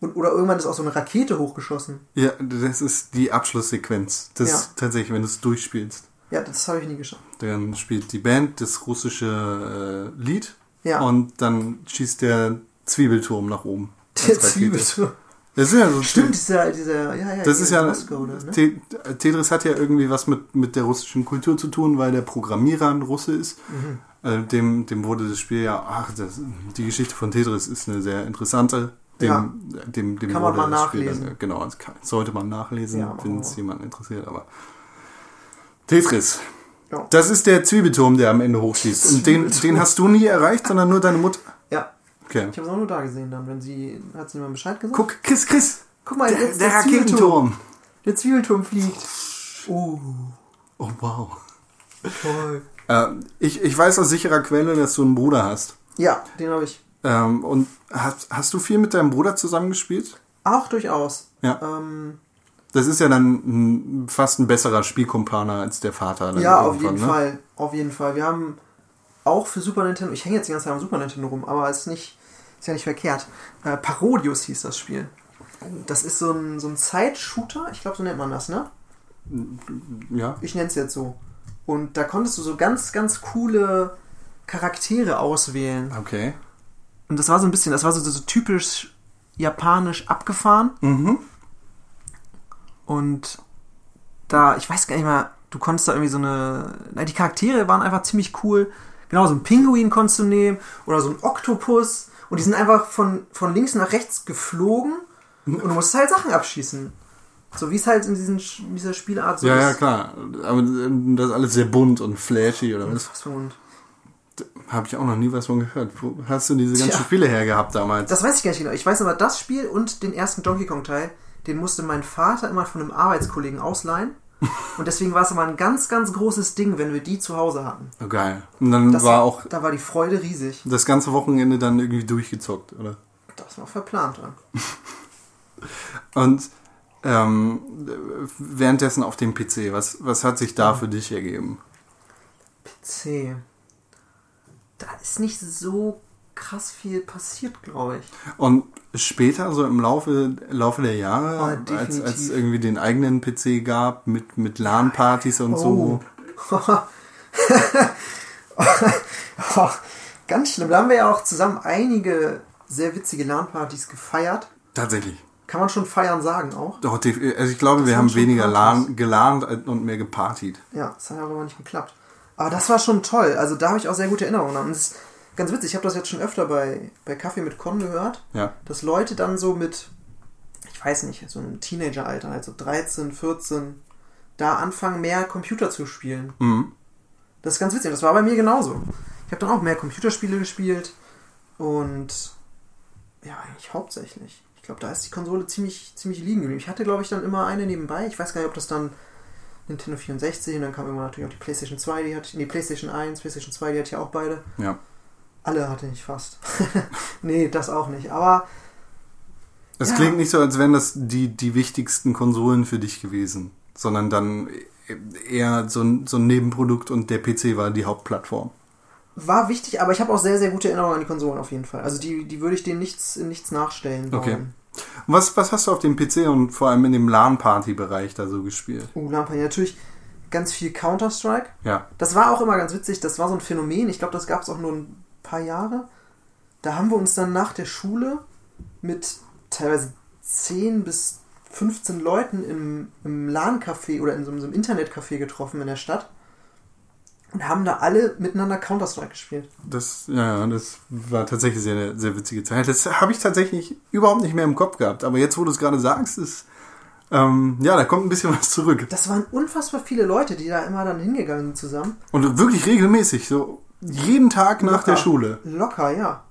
Und, oder irgendwann ist auch so eine Rakete hochgeschossen. Ja, das ist die Abschlusssequenz. Das Ja. ist tatsächlich, wenn du es durchspielst. Ja, das habe ich nie geschafft. Dann spielt die Band das russische äh, Lied Ja. und dann schießt der Zwiebelturm nach oben. Der. Zwiebelturm. Das ist ja so Stimmt, dieser, dieser, ja, ja. Das ist ja, Moskau, da, ne? Te- Tetris hat ja irgendwie was mit, mit der russischen Kultur zu tun, weil der Programmierer ein Russe ist. Mhm. Äh, dem, dem wurde das Spiel ja, ach, das, die Geschichte von Tetris ist eine sehr interessante. Dem, Ja. dem, dem Kann man wurde mal das Spiel nachlesen. Dann, genau, das kann, sollte man nachlesen, Ja, wenn es jemanden interessiert. Aber Tetris. Ja. Das ist der Zwiebelturm, der am Ende hochschießt. Und den, den hast du nie erreicht, sondern nur deine Mutter. Ja, Okay. ich habe es auch nur da gesehen dann, wenn sie, hat sie mir Bescheid gesagt? Guck, Chris, Chris. Guck mal, Der, der der Zwiebelturm. Raketenturm. Der Zwiebelturm fliegt. Oh, Oh, wow. toll. Äh, ich, ich weiß aus sicherer Quelle, dass du einen Bruder hast. Ja, den habe ich Ähm, und hast, hast du viel mit deinem Bruder zusammengespielt? auch durchaus. Ja. Ähm, Das ist ja dann fast ein besserer Spielkumpaner als der Vater. ja, auf jeden ne? Fall. Auf jeden Fall. Wir haben auch für Super Nintendo, ich hänge jetzt die ganze Zeit am Super Nintendo rum, aber es ist nicht, ist ja nicht verkehrt. Äh, Parodius hieß das Spiel. Das ist so ein, so ein Zeit-Shooter, ich glaube, so nennt man das, ne? Ja. Ich nenne es jetzt so. Und da konntest du so ganz, ganz coole Charaktere auswählen. Okay. Und das war so ein bisschen, das war so, so typisch japanisch abgefahren. Mhm. Und da, ich weiß gar nicht mal, du konntest da irgendwie so eine. Na, die Charaktere waren einfach ziemlich cool. Genau, so ein Pinguin konntest du nehmen oder so ein Oktopus. Und die sind einfach von, von links nach rechts geflogen und du musst halt Sachen abschießen. So wie es halt in diesen, in dieser Spielart so Ja, ja, ist. klar. Aber das ist alles sehr bunt und flashy oder was? Was Hund. Habe ich auch noch nie was von gehört. Wo hast du diese ganzen Tja. Spiele hergehabt damals? Das weiß ich gar nicht genau. Ich weiß aber, das Spiel und den ersten Donkey Kong Teil, den musste mein Vater immer von einem Arbeitskollegen ausleihen. Und deswegen war es immer ein ganz, ganz großes Ding, wenn wir die zu Hause hatten. oh, geil. Und dann Das war auch Da war die Freude riesig. das ganze Wochenende dann irgendwie durchgezockt, oder? Das war verplant. Ja. Und ähm, währenddessen auf dem PC, was, was hat sich da für dich ergeben? C. Da ist nicht so krass viel passiert, glaube ich. Und später, so im Laufe, Laufe der Jahre, Oh, als, als irgendwie den eigenen PC gab, mit, mit LAN-Partys und so. Oh, ganz schlimm. Da haben wir ja auch zusammen einige sehr witzige LAN-Partys gefeiert. Tatsächlich. Kann man schon feiern sagen auch. Doch, also ich glaube, wir waren haben weniger. LAN, gelernt und mehr gepartied. Ja, das hat aber nicht geklappt. Aber das war schon toll. Also da habe ich auch sehr gute Erinnerungen. an. Und es ganz witzig, ich habe das jetzt schon öfter bei, bei Kaffee mit Con gehört, Ja. dass Leute dann so mit, ich weiß nicht, so einem Teenageralter, also 13, 14, da anfangen, mehr Computer zu spielen. Mhm. Das ist ganz witzig. Das war bei mir genauso. Ich habe dann auch mehr Computerspiele gespielt und ja, eigentlich hauptsächlich. Ich glaube, da ist die Konsole ziemlich, ziemlich liegen geblieben. Ich hatte, glaube ich, dann immer eine nebenbei. Ich weiß gar nicht, ob das dann Nintendo 64 und dann kam irgendwann natürlich auch die PlayStation 2, die hatte, nee, PlayStation 1, PlayStation 2, die hatte ich auch beide. Ja. Alle hatte ich fast. nee, das auch nicht. Aber Es Ja. klingt nicht so, als wären das die, die wichtigsten Konsolen für dich gewesen, sondern dann eher so ein, so ein Nebenprodukt und der PC war die Hauptplattform. war wichtig, aber ich habe auch sehr, sehr gute Erinnerungen an die Konsolen auf jeden Fall. Also die, die würde ich denen nichts, nichts nachstellen wollen. Okay. Was, was hast du auf dem PC und vor allem in dem LAN-Party-Bereich da so gespielt? Uh, Lampen, natürlich ganz viel Counter-Strike. Ja. Das war auch immer ganz witzig, das war so ein Phänomen. Ich glaube, das gab es auch nur ein paar Jahre. Da haben wir uns dann nach der Schule mit teilweise 10 bis 15 Leuten im, im LAN-Café oder in so, einem- so einem Internetcafé getroffen in der Stadt und haben da alle miteinander Counter-Strike gespielt. Das, ja, ja, das war tatsächlich sehr, sehr witzige Zeit. Das habe ich tatsächlich überhaupt nicht mehr im Kopf gehabt. Aber jetzt, wo du es gerade sagst, ist, ähm, ja, da kommt ein bisschen was zurück. Das waren unfassbar viele Leute, die da immer dann hingegangen sind zusammen. Und wirklich regelmäßig, so jeden Tag nach Locker. der Schule. Locker, ja.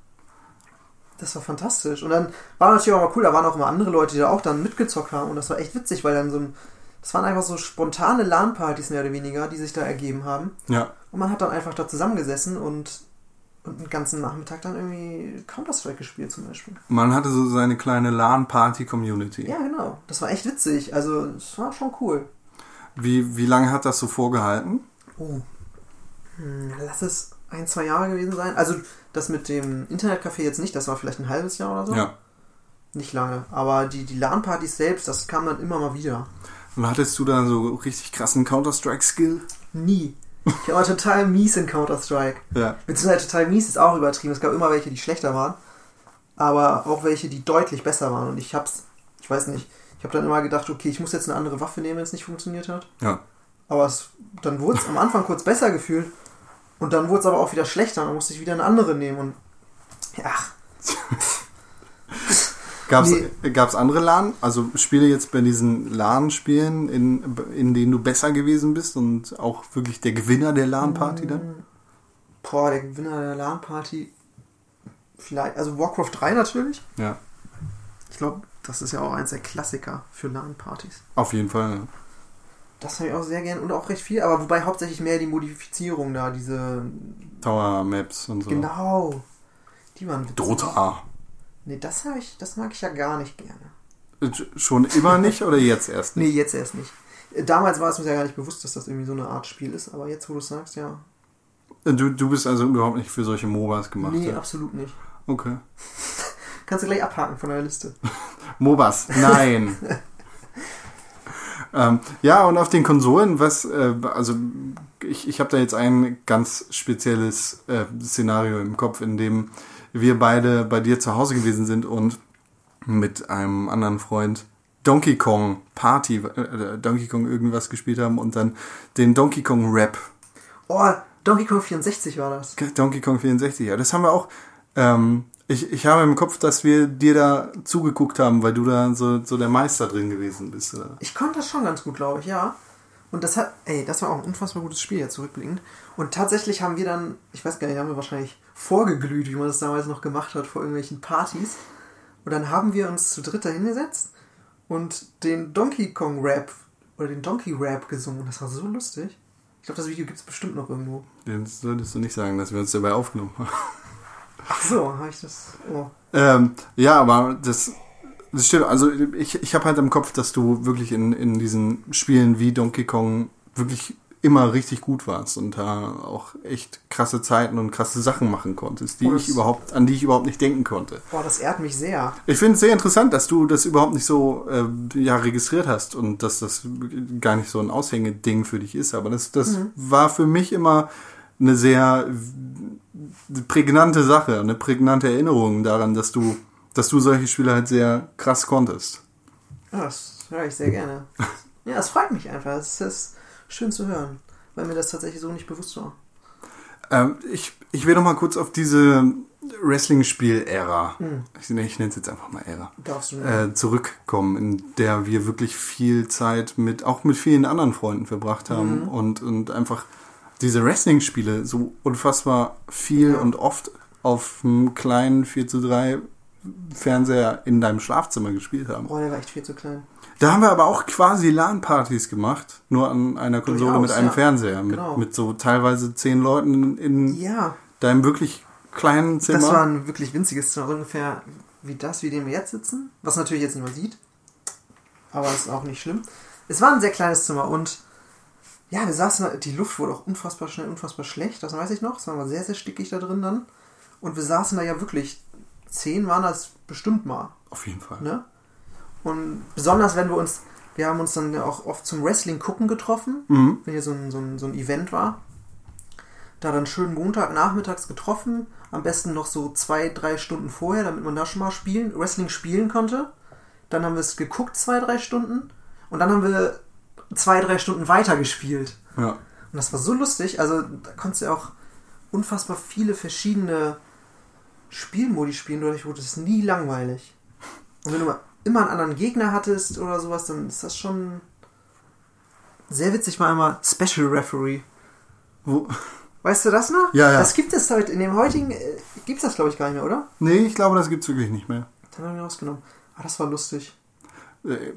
Das war fantastisch. Und dann war natürlich auch mal cool, da waren auch immer andere Leute, die da auch dann mitgezockt haben. Und das war echt witzig, weil dann so ein. Das waren einfach so spontane LAN-Partys mehr oder weniger, die sich da ergeben haben. Ja. Und man hat dann einfach da zusammengesessen und, und den ganzen Nachmittag dann irgendwie Counter-Strike gespielt zum Beispiel. Man hatte so seine kleine LAN-Party-Community. Ja, genau. Das war echt witzig. Also, es war schon cool. Wie, wie lange hat das so vorgehalten? Oh. Hm, lass es ein, zwei Jahre gewesen sein. Also, das mit dem Internetcafé jetzt nicht, das war vielleicht ein halbes Jahr oder so. Ja. Nicht lange. Aber die, die LAN-Partys selbst, das kam dann immer mal wieder. Und hattest du da so richtig krassen Counter-Strike-Skill? Nie. Ich war total mies in Counter-Strike. Ja. Beziehungsweise total mies ist auch übertrieben. Es gab immer welche, die schlechter waren. Aber auch welche, die deutlich besser waren. Und ich hab's, ich weiß nicht, ich habe dann immer gedacht, okay, ich muss jetzt eine andere Waffe nehmen, wenn es nicht funktioniert hat. Ja. Aber es, dann wurde es am Anfang kurz besser gefühlt. Und dann wurde es aber auch wieder schlechter. Dann musste ich wieder eine andere nehmen. Und ja, Gab's, Nee. gab's andere LAN? Also Spiele jetzt bei diesen LAN-Spielen, in, in denen du besser gewesen bist und auch wirklich der Gewinner der LAN-Party dann? boah, der Gewinner der LAN-Party. Vielleicht, also Warcraft 3 natürlich. Ja. Ich glaube, das ist ja auch eins der Klassiker für LAN-Partys. Auf jeden Fall. ja. Das habe ich auch sehr gern und auch recht viel, aber wobei hauptsächlich mehr die Modifizierung da, diese. Tower-Maps und so. Genau. Die waren witzig. Dota. Nee, das habe ich, das mag ich ja gar nicht gerne. Äh, Schon immer nicht oder jetzt erst? Nee, jetzt erst nicht. Äh, Damals war es mir ja gar nicht bewusst, dass das irgendwie so eine Art Spiel ist, aber jetzt, wo du es sagst, ja. Äh, Du, du bist also überhaupt nicht für solche MOBAs gemacht. nee, ja? absolut nicht. Okay. Kannst du gleich abhaken von der Liste. MOBAs, nein. ähm, ja, und auf den Konsolen, was, äh, also ich, ich habe da jetzt ein ganz spezielles äh, Szenario im Kopf, in dem wir beide bei dir zu Hause gewesen sind und mit einem anderen Freund Donkey Kong Party, äh, Donkey Kong irgendwas gespielt haben und dann den Donkey Kong Rap Oh, Donkey Kong 64 war das. Donkey Kong 64, ja, das haben wir auch. Ähm, ich, ich habe im Kopf, dass wir dir da zugeguckt haben, weil du da so, so der Meister drin gewesen bist. Oder? Ich konnte das schon ganz gut, glaube ich, ja. Und das hat, ey, das war auch ein unfassbar gutes Spiel, jetzt zurückblickend. Und tatsächlich haben wir dann, ich weiß gar nicht, haben wir wahrscheinlich vorgeglüht, wie man das damals noch gemacht hat, vor irgendwelchen Partys. Und dann haben wir uns zu dritt dahingesetzt und den Donkey Kong Rap oder den Donkey Rap gesungen. Und das war so lustig. Ich glaube, das Video gibt es bestimmt noch irgendwo. Das solltest du nicht sagen, dass wir uns dabei aufgenommen haben. Ach so, habe ich das. Oh. Ähm, ja, aber das, das stimmt. Also ich, ich habe halt im Kopf, dass du wirklich in, in diesen Spielen wie Donkey Kong wirklich immer richtig gut warst und da auch echt krasse Zeiten und krasse Sachen machen konntest, die Oh, ich überhaupt, an die ich überhaupt nicht denken konnte. Boah, das ehrt mich sehr. Ich finde es sehr interessant, dass du das überhaupt nicht so äh, ja, registriert hast und dass das gar nicht so ein Aushängeding für dich ist. Aber das, das war für mich immer eine sehr prägnante Sache, eine prägnante Erinnerung daran, dass du, dass du solche Spiele halt sehr krass konntest. Ja, das höre ich sehr gerne. Ja, es freut mich einfach. Es ist schön zu hören, weil mir das tatsächlich so nicht bewusst war. Ähm, ich, ich will noch mal kurz auf diese Wrestling-Spiel-Ära, ich, ich nenne es jetzt einfach mal Ära, Darfst du äh, zurückkommen, in der wir wirklich viel Zeit mit, auch mit vielen anderen Freunden verbracht haben und, und einfach diese Wrestling-Spiele so unfassbar viel Ja. und oft auf einem kleinen 4 zu 3 Fernseher in deinem Schlafzimmer gespielt haben. Boah, der war echt viel zu klein. Da haben wir aber auch quasi LAN-Partys gemacht, nur an einer Konsole Durchaus, mit einem ja. Fernseher, mit, Genau. mit so teilweise zehn Leuten in Ja, deinem wirklich kleinen Zimmer. das war ein wirklich winziges Zimmer, ungefähr wie das, wie dem wir jetzt sitzen. Was natürlich jetzt niemand sieht. Aber ist auch nicht schlimm. Es war ein sehr kleines Zimmer und ja, wir saßen, da- die Luft wurde auch unfassbar schnell, unfassbar schlecht, das weiß ich noch. Es war sehr, sehr stickig da drin dann. Und wir saßen da ja wirklich, zehn waren das bestimmt mal. Auf jeden Fall. Ne? Und besonders wenn wir uns, wir haben uns dann ja auch oft zum Wrestling gucken getroffen, Mhm. wenn hier so ein, so, ein, so ein Event war. Da dann schön Montagnachmittags getroffen, am besten noch so zwei, drei Stunden vorher, damit man da schon mal spielen, Wrestling spielen konnte. Dann haben wir es geguckt, zwei, drei Stunden. Und dann haben wir zwei, drei Stunden weiter gespielt. Ja. Und das war so lustig. Also da konntest du ja auch unfassbar viele verschiedene Spielmodi spielen, dadurch wurde es nie langweilig. Und wenn du mal immer einen anderen Gegner hattest oder sowas, dann ist das schon sehr witzig. War einmal Special Referee. Wo, Weißt du das noch? Ja, ja. Das gibt es heute, in dem heutigen, äh, gibt es das glaube ich gar nicht mehr, oder? nee, ich glaube, das gibt's wirklich nicht mehr. Dann haben wir rausgenommen. Ah, das war lustig. Äh,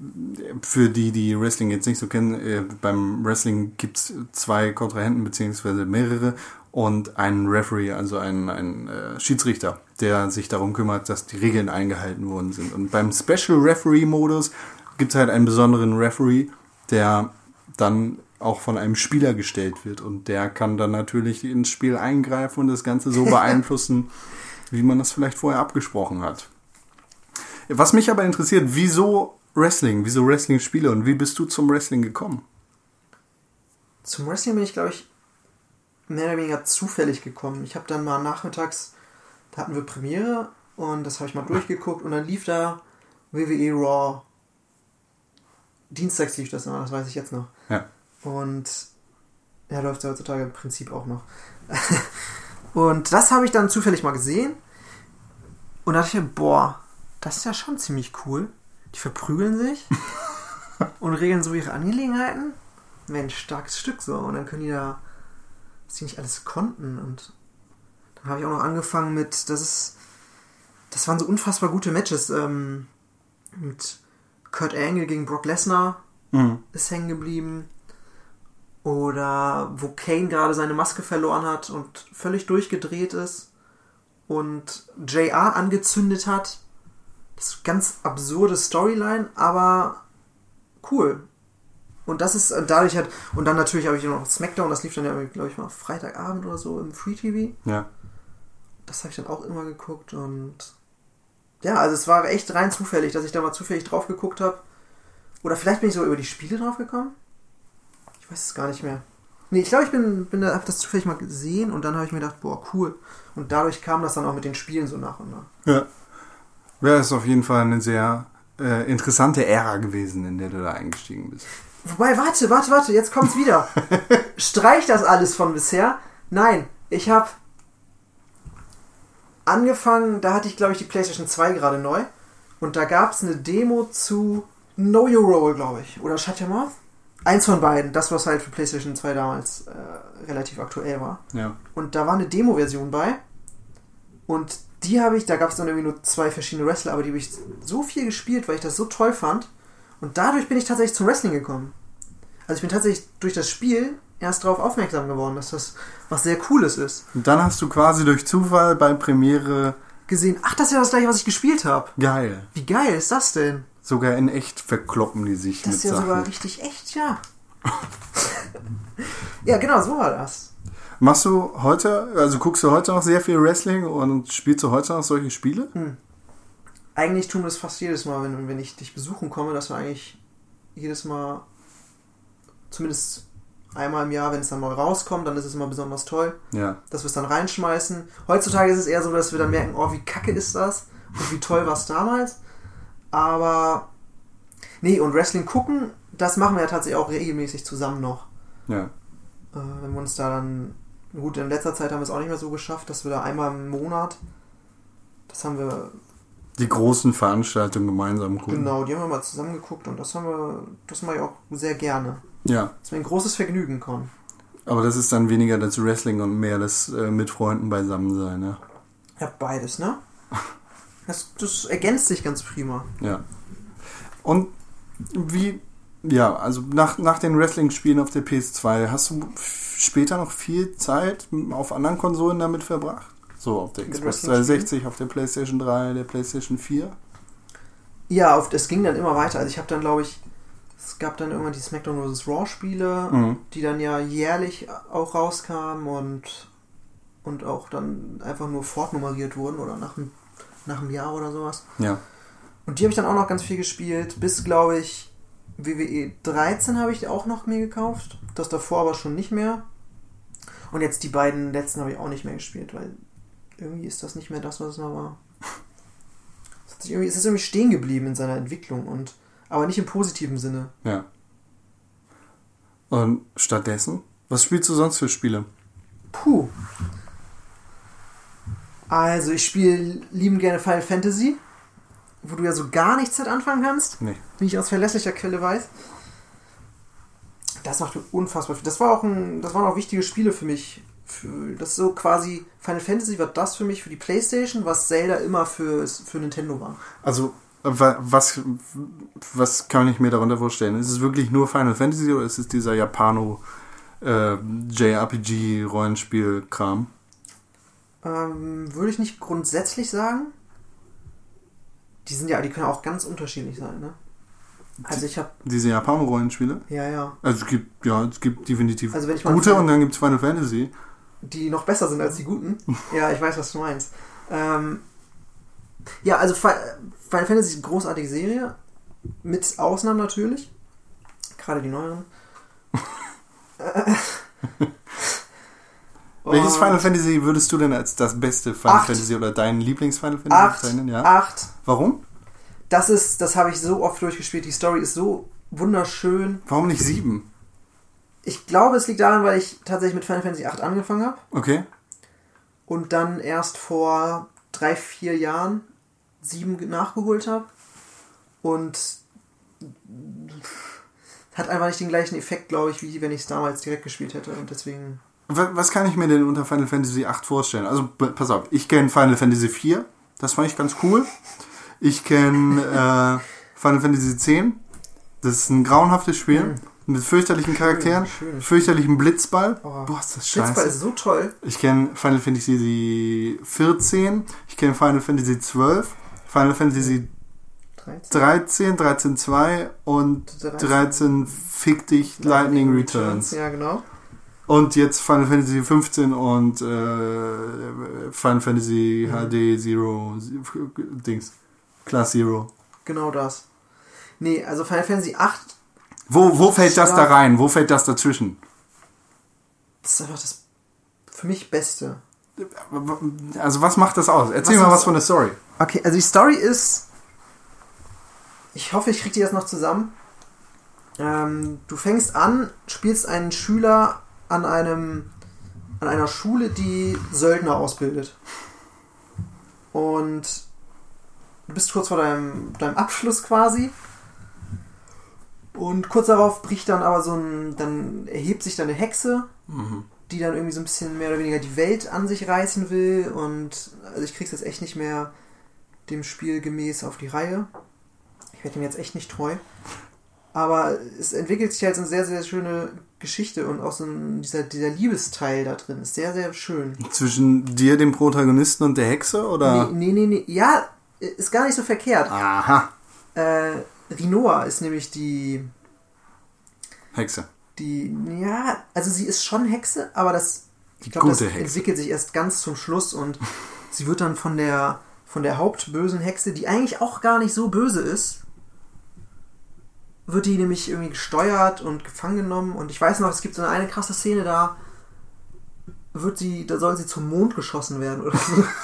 Für die, die Wrestling jetzt nicht so kennen, äh, beim Wrestling gibt's zwei Kontrahenten beziehungsweise mehrere und einen Referee, also einen, einen äh, Schiedsrichter, der sich darum kümmert, dass die Regeln eingehalten worden sind. Und beim Special Referee Modus gibt's halt einen besonderen Referee, der dann auch von einem Spieler gestellt wird und der kann dann natürlich ins Spiel eingreifen und das Ganze so beeinflussen, wie man das vielleicht vorher abgesprochen hat. Was mich aber interessiert, wieso Wrestling, wieso Wrestling-Spiele und wie bist du zum Wrestling gekommen? zum Wrestling bin ich, glaube ich, mehr oder weniger zufällig gekommen. Ich habe dann mal nachmittags, da hatten wir Premiere und das habe ich mal durchgeguckt und dann lief da WWE Raw. Dienstags lief das immer, das weiß ich jetzt noch. Ja. Und ja, läuft ja heutzutage im Prinzip auch noch. und das habe ich dann zufällig mal gesehen. Und da dachte ich mir, boah, das ist ja schon ziemlich cool. Die verprügeln sich und regeln so ihre Angelegenheiten. Mensch, starkes Stück so. Und dann können die da, was die nicht alles konnten. Und dann habe ich auch noch angefangen mit, das ist, das waren so unfassbar gute Matches. Ähm, mit Kurt Angle gegen Brock Lesnar Mhm. ist hängen geblieben. Oder wo Kane gerade seine Maske verloren hat und völlig durchgedreht ist und JR angezündet hat. Das ist eine ganz absurde Storyline, aber cool. Und das ist dadurch hat. Und dann natürlich habe ich noch SmackDown, das lief dann ja, glaube ich, mal Freitagabend oder so im Free TV. Ja. Das habe ich dann auch immer geguckt und ja, also es war echt rein zufällig, dass ich da mal zufällig drauf geguckt habe. Oder vielleicht bin ich sogar über die Spiele drauf gekommen. Ich weiß es gar nicht mehr. Nee, ich glaube, ich bin, bin da, hab das zufällig mal gesehen und dann habe ich mir gedacht, boah, cool. Und dadurch kam das dann auch mit den Spielen so nach und nach. Ja. Wäre es auf jeden Fall eine sehr äh, interessante Ära gewesen, in der du da eingestiegen bist. Wobei, warte, warte, warte, jetzt kommt's wieder. Streich das alles von bisher. Nein, ich habe angefangen, da hatte ich glaube ich die PlayStation 2 gerade neu und da gab's eine Demo zu Know Your Role, glaube ich, oder Shut Your Mouth. Eins von beiden, das was halt für PlayStation 2 damals äh, relativ aktuell war. Ja. Und da war eine Demo-Version bei. Und die habe ich, da gab es dann irgendwie nur zwei verschiedene Wrestler, aber die habe ich so viel gespielt, weil ich das so toll fand. Und dadurch bin ich tatsächlich zum Wrestling gekommen. Also ich bin tatsächlich durch das Spiel erst darauf aufmerksam geworden, dass das was sehr Cooles ist. Und dann hast du quasi durch Zufall bei Premiere Gesehen, ach, das ist ja das gleiche, was ich gespielt habe. geil. Wie geil ist das denn? Sogar in echt verkloppen die sich Das mit ist ja Sachen. sogar richtig echt, ja. ja, genau, so war das. Machst du heute, also guckst du heute noch sehr viel Wrestling und spielst du heute noch solche Spiele? Eigentlich tun wir das fast jedes Mal, wenn, wenn ich dich besuchen komme, dass wir eigentlich jedes Mal, zumindest einmal im Jahr, wenn es dann neu rauskommt, dann ist es immer besonders toll, Ja. dass wir es dann reinschmeißen. Heutzutage ist es eher so, dass wir dann merken, oh, wie kacke ist das und wie toll war es damals. Aber, nee, und Wrestling gucken, das machen wir ja tatsächlich auch regelmäßig zusammen noch. Ja. Äh, wenn wir uns da dann, gut, in letzter Zeit haben wir es auch nicht mehr so geschafft, dass wir da einmal im Monat, das haben wir Die großen Veranstaltungen gemeinsam gucken. Genau, die haben wir mal zusammen geguckt und das haben wir, das mache ich auch sehr gerne. Ja. Das ist mir ein großes Vergnügen, Con. Aber das ist dann weniger das Wrestling und mehr das äh, mit Freunden beisammen sein, ne? Ja, beides, ne? Das, das ergänzt sich ganz prima. Ja. Und wie, ja, also nach, nach den Wrestling-Spielen auf der PS2, hast du später noch viel Zeit auf anderen Konsolen damit verbracht? So auf der Xbox Wrestling-Spielen? 360, auf der PlayStation 3, der PlayStation 4? Ja, auf, es ging dann immer weiter. Also ich habe dann, glaube ich, es gab dann irgendwann die SmackDown vs. Raw Spiele, Mhm. die dann ja jährlich auch rauskamen und, und auch dann einfach nur fortnummeriert wurden oder nach einem, nach einem Jahr oder sowas. Ja. Und die habe ich dann auch noch ganz viel gespielt, bis, glaube ich, WWE 13 habe ich auch noch mir gekauft. Das davor aber schon nicht mehr. Und jetzt die beiden letzten habe ich auch nicht mehr gespielt, weil irgendwie ist das nicht mehr das, was es mal war. Es, hat sich irgendwie, es ist irgendwie stehen geblieben in seiner Entwicklung und aber nicht im positiven Sinne. Ja. Und stattdessen, was spielst du sonst für Spiele? Puh. Also ich spiele liebend gerne Final Fantasy, wo du ja so gar nichts damit anfangen kannst. Nee. wie ich aus verlässlicher Quelle weiß. Das macht mir unfassbar viel. Das war auch ein, das waren auch wichtige Spiele für mich. Für, das ist so quasi Final Fantasy war das für mich für die PlayStation, was Zelda immer für, für Nintendo war. Also, wa- was, was kann ich mir darunter vorstellen? Ist es wirklich nur Final Fantasy oder ist es dieser Japano äh, JRPG-Rollenspiel-Kram? Ähm, würde ich nicht grundsätzlich sagen. Die sind ja, die können auch ganz unterschiedlich sein, ne? Also ich habe, Diese Japano-Rollenspiele? ja, ja, Also es gibt, ja, es gibt definitiv Also wenn ich mal gute Final- und dann gibt es Final Fantasy. die noch besser sind als die guten. Ja, ich weiß, was du meinst. Ähm, ja, also Fi- Final Fantasy ist eine großartige Serie. Mit Ausnahmen natürlich. Gerade die neueren. Welches Final Fantasy würdest du denn als das beste Final Acht. Fantasy oder dein Lieblings-Final Fantasy Acht, bezeichnen? Ja. acht. Warum? Das ist, das habe ich so oft durchgespielt. Die Story ist so wunderschön. Warum nicht sieben? Ich glaube, es liegt daran, weil ich tatsächlich mit Final Fantasy 8 angefangen habe Okay. und dann erst vor drei, vier Jahren sieben nachgeholt habe. Und hat einfach nicht den gleichen Effekt, glaube ich, wie wenn ich es damals direkt gespielt hätte. Und deswegen. Wa- Was kann ich mir denn unter Final Fantasy 8 vorstellen? Also, pass auf, ich kenne Final Fantasy 4, das fand ich ganz cool. Ich kenne äh, Final Fantasy 10, das ist ein grauenhaftes Spiel mit fürchterlichen Charakteren, schön. fürchterlichen Blitzball. Oh, Boah, ist das Blitzball scheiße. ist so toll. Ich kenne Final Fantasy 14, ich kenne Final Fantasy 12, Final Fantasy 13. 13, 13 2 und 13. 13 Fick dich Lightning Returns. Ja, genau. Und jetzt Final Fantasy 15 und äh, Final Fantasy HD Zero Dings. Class Zero. Genau das. Nee, also Final Fantasy 8, Wo, wo fällt das da rein? Wo fällt das dazwischen? das ist einfach das für mich Beste. Also was macht das aus? Erzähl Was mal was von der Story. Okay, also die Story ist. Ich hoffe, ich kriege die jetzt noch zusammen. Ähm, du fängst an, spielst einen Schüler an einem an einer Schule, die Söldner ausbildet. Und du bist kurz vor deinem, deinem Abschluss quasi. Und kurz darauf bricht dann aber so ein, dann erhebt sich dann eine Hexe, die dann irgendwie so ein bisschen mehr oder weniger die Welt an sich reißen will. Und also ich krieg's jetzt echt nicht mehr dem Spiel gemäß auf die Reihe. Ich werde ihm jetzt echt nicht treu. Aber es entwickelt sich halt so eine sehr, sehr schöne Geschichte und auch so ein, dieser, dieser Liebesteil da drin ist sehr, sehr schön. Zwischen dir, dem Protagonisten und der Hexe? Oder? Nee, nee, nee, nee. Ja, ist gar nicht so verkehrt. Aha. Äh, Rinoa ist nämlich die, Hexe. die, ja, also sie ist schon Hexe, aber das, ich glaube, das Hexe. entwickelt sich erst ganz zum Schluss und sie wird dann von der, von der hauptbösen Hexe, die eigentlich auch gar nicht so böse ist, wird die nämlich irgendwie gesteuert und gefangen genommen und ich weiß noch, es gibt so eine, eine krasse Szene, da wird sie, da soll sie zum Mond geschossen werden oder so.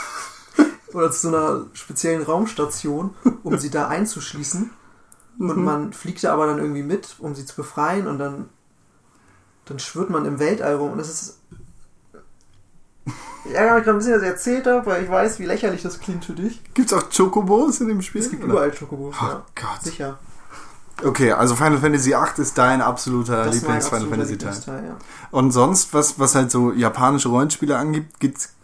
oder zu so einer speziellen Raumstation, um sie da einzuschließen. Und man fliegt da aber dann irgendwie mit, um sie zu befreien und dann, dann schwirrt man im Weltall rum und das ist. Ich ärgere mich gerade ein bisschen, dass ich erzählt habe, weil ich weiß, wie lächerlich das klingt für dich. Gibt's auch Chocobos in dem Spiel? Es gibt oder? überall Schokobos, Oh ja. Gott. Sicher. Okay, also Final Fantasy 8 ist dein absoluter Lieblings-Final Fantasy Teil. Lieblingsteil, ja. Und sonst, was, was halt so japanische Rollenspiele angibt, geht's,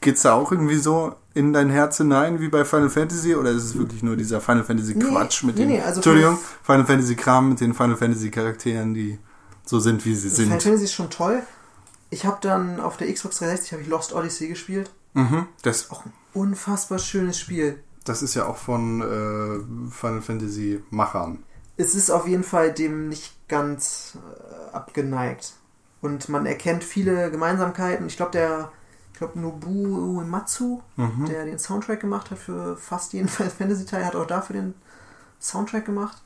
geht's da auch irgendwie so in dein Herz hinein wie bei Final Fantasy oder ist es wirklich nur dieser Final Fantasy Nee, Quatsch mit nee, den nee, also Entschuldigung, Final Fantasy Kram mit den Final Fantasy Charakteren, die so sind wie sie Final sind. Fantasy ist schon toll. Ich habe dann auf der Xbox 360 habe ich Lost Odyssey gespielt. Mhm, das, Auch ein unfassbar schönes Spiel. das ist ja auch von äh, Final Fantasy Machern. es ist auf jeden Fall dem nicht ganz äh, abgeneigt. Und man erkennt viele Gemeinsamkeiten. Ich glaube, der, ich glaube, Nobuo Uematsu, der den Soundtrack gemacht hat für fast jeden Final Fantasy Teil, hat auch dafür den Soundtrack gemacht.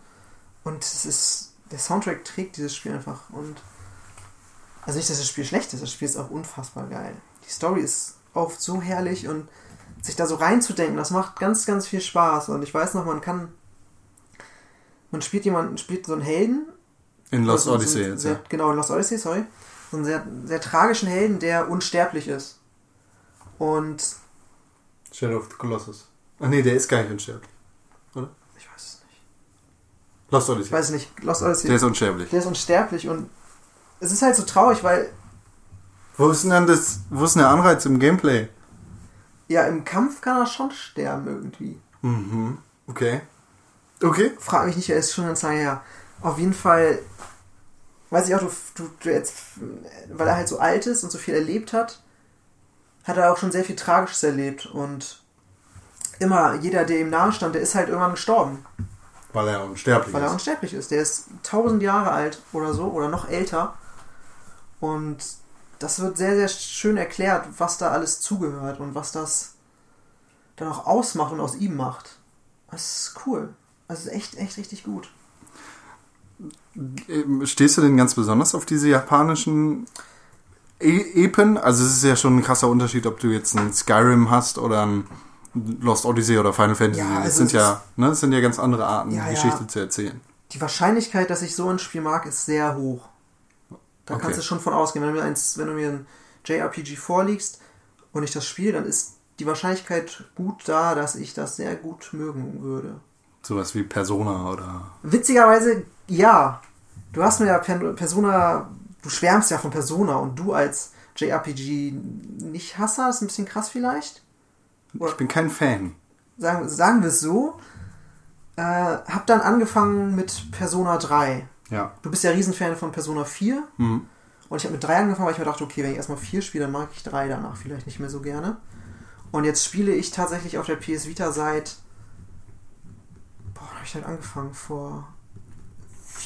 Und es ist, der Soundtrack trägt dieses Spiel einfach. Und also nicht, dass das Spiel schlecht ist, das Spiel ist auch unfassbar geil. Die Story ist oft so herrlich und sich da so reinzudenken, das macht ganz, ganz viel Spaß. Und ich weiß noch, man kann man spielt jemanden, spielt so einen Helden. In Lost so- so Odyssey einen jetzt, sehr, ja. Genau, in Lost Odyssey, sorry. So einen sehr, sehr tragischen Helden, der unsterblich ist. Und Shadow of the Colossus. Ach nee, der ist gar nicht unsterblich. ich weiß es nicht. Lost Ich Odyssey. weiß es nicht. Lost Odyssey. Der ist unsterblich. der ist unsterblich und es ist halt so traurig, weil Wo ist denn dann das, wo ist denn der Anreiz im Gameplay? ja, im Kampf kann er schon sterben irgendwie. Mhm, okay. Okay. Frag mich nicht, er ist schon ganz lange her. Auf jeden Fall, weiß ich auch, du, du, du jetzt, weil er halt so alt ist und so viel erlebt hat, hat er auch schon sehr viel Tragisches erlebt und immer jeder, der ihm nahe stand, der ist halt irgendwann gestorben, Weil er unsterblich weil er ist. unsterblich ist. Der ist tausend Jahre alt oder so oder noch älter und das wird sehr, sehr schön erklärt, was da alles zugehört und was das dann auch ausmacht und aus ihm macht. Das ist cool. Das ist echt, echt richtig gut. Stehst du denn ganz besonders auf diese japanischen e Epen? Also es ist ja schon ein krasser Unterschied, ob du jetzt ein Skyrim hast oder ein Lost Odyssey oder Final Fantasy. Ja, das also sind es ja, ne, das sind ja ganz andere Arten, Ja, ja. Geschichte zu erzählen. Die Wahrscheinlichkeit, dass ich so ein Spiel mag, ist sehr hoch. Da Okay. kannst du schon von ausgehen. Wenn du mir, eins, wenn du mir ein JRPG vorliegst und ich das spiele, dann ist die Wahrscheinlichkeit gut da, dass ich das sehr gut mögen würde. Sowas wie Persona oder. Witzigerweise, ja. Du hast mir ja Per- Persona, du schwärmst ja von Persona und du als JRPG nicht Hasser, ist ein bisschen krass vielleicht. Ich bin kein Fan. Sagen, sagen wir es so. Äh, hab dann angefangen mit Persona 3. Ja. Du bist ja Riesenfan von Persona 4. Mhm. Und ich habe mit 3 angefangen, weil ich mir dachte, okay, wenn ich erstmal 4 spiele, dann mag ich 3 danach vielleicht nicht mehr so gerne. Und jetzt spiele ich tatsächlich auf der PS Vita seit. Boah, habe ich halt angefangen? Vor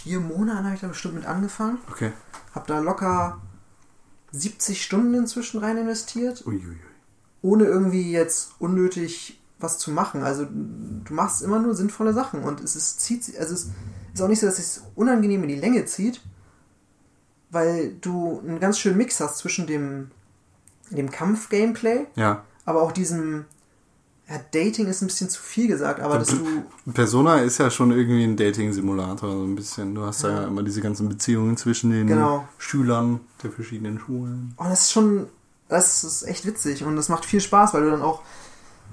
vier Monaten habe ich da bestimmt mit angefangen. Okay. Habe da locker 70 Stunden inzwischen rein investiert, Uiuiui. ohne irgendwie jetzt unnötig was zu machen. Also du machst immer nur sinnvolle Sachen und es ist, zieht, sich- also es ist auch nicht so, dass es unangenehm in die Länge zieht, weil du einen ganz schönen Mix hast zwischen dem, dem Kampf-Gameplay, Ja. aber auch diesem, ja, Dating ist ein bisschen zu viel gesagt, aber dass du, Persona ist ja schon irgendwie ein Dating-Simulator, so ein bisschen. Du hast ja. Ja. immer diese ganzen Beziehungen zwischen den Genau. Schülern der verschiedenen Schulen. oh, das ist schon, das ist echt witzig und das macht viel Spaß, weil du dann auch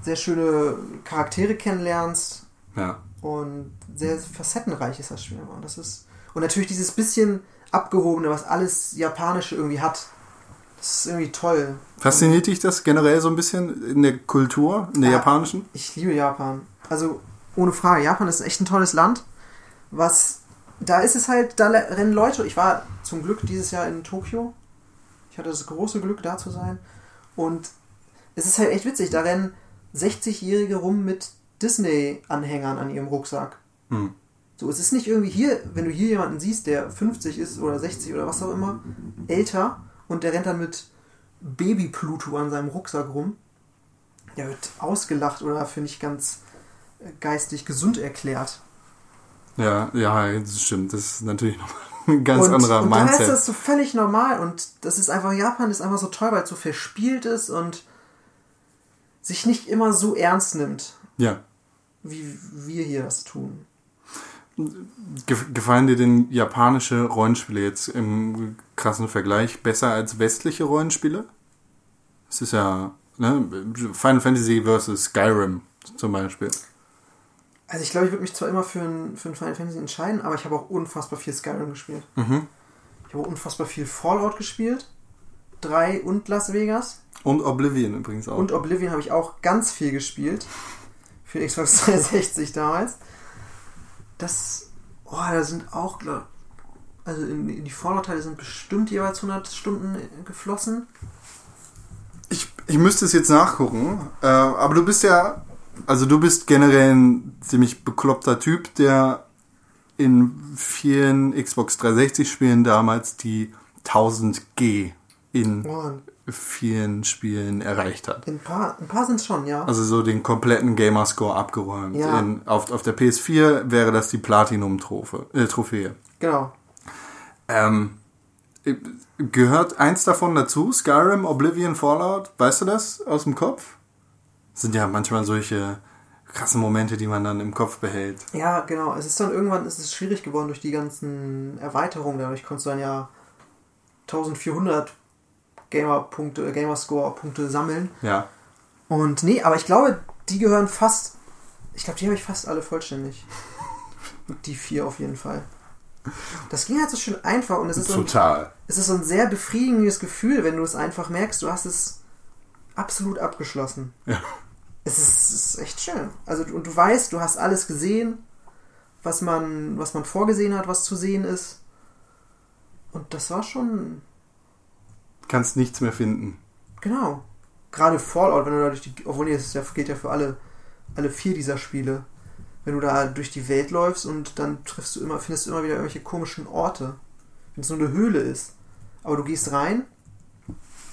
sehr schöne Charaktere kennenlernst Ja. und sehr facettenreich ist das Spiel. Und das ist und natürlich dieses bisschen abgehobene, was alles japanische irgendwie hat. Das ist irgendwie toll. Fasziniert dich das generell so ein bisschen in der Kultur, in der Ja. japanischen? Ich liebe Japan. Also ohne Frage, Japan ist echt ein tolles Land. Was da ist es halt, da rennen Leute. Ich war zum Glück dieses Jahr in Tokio. Ich hatte das große Glück, da zu sein. Und es ist halt echt witzig. Da rennen 60-Jährige rum mit Disney-Anhängern an ihrem Rucksack. Hm. So, es ist nicht irgendwie hier, wenn du hier jemanden siehst, der 50 ist oder 60 oder was auch immer, älter und der rennt dann mit Baby Pluto an seinem Rucksack rum. Der wird ausgelacht oder finde ich ganz äh, geistig gesund erklärt. Ja, ja, das stimmt. Das ist natürlich noch ein ganz und, anderer und da ist Mindset. das so völlig normal und das ist einfach, Japan ist einfach so toll, weil es so verspielt ist und sich nicht immer so ernst nimmt, ja. wie wir hier das tun. Gef- Gefallen dir denn japanische Rollenspiele jetzt im krassen Vergleich besser als westliche Rollenspiele? Es ist ja ne, Final Fantasy vs. Skyrim zum Beispiel. Also ich glaube, ich würde mich zwar immer für ein, für ein Final Fantasy entscheiden, aber ich habe auch unfassbar viel Skyrim gespielt. Mhm. Ich habe auch unfassbar viel Fallout gespielt. 3 und Las Vegas. Und Oblivion übrigens auch. Und Oblivion habe ich auch ganz viel gespielt. Für Xbox 360 damals. Das, oh, da sind auch, glaub, also in, in die Fallout-Teile sind bestimmt jeweils 100 Stunden geflossen. Ich, ich müsste es jetzt nachgucken, äh, aber du bist ja, also du bist generell ein ziemlich bekloppter Typ, der in vielen Xbox 360 Spielen damals die 1000G in Oh, vielen Spielen erreicht hat. ein paar, ein paar sind es schon, ja. Also so den kompletten Gamerscore abgeräumt. Ja. In, auf, auf der PS4 wäre das die Platinum-Trophäe. Äh, Trophäe. Genau. Ähm, äh, gehört eins davon dazu? Skyrim, Oblivion, Fallout? Weißt du das aus dem Kopf? Das sind ja manchmal solche krassen Momente, die man dann im Kopf behält. Ja, genau. Es ist dann irgendwann ist es schwierig geworden durch die ganzen Erweiterungen. Dadurch konntest du dann ja 1400 Gamer-Punkte, äh, Gamerscore-Punkte sammeln. Ja. Und nee, aber ich glaube, die gehören fast. Ich glaube, die habe ich fast alle vollständig. Die vier auf jeden Fall. Das ging halt so schön einfach und es ist, so ein, Total. es ist so ein sehr befriedigendes Gefühl, wenn du es einfach merkst, du hast es absolut abgeschlossen. Ja. Es ist, es ist echt schön. Also und du weißt, du hast alles gesehen, was man, was man vorgesehen hat, was zu sehen ist. Und das war schon Kannst nichts mehr finden. Genau. Gerade Fallout, wenn du da durch die. Obwohl nee, das geht ja für alle, alle vier dieser Spiele. Wenn du da durch die Welt läufst und dann triffst du immer, findest du immer wieder irgendwelche komischen Orte. Wenn es nur eine Höhle ist. Aber du gehst rein,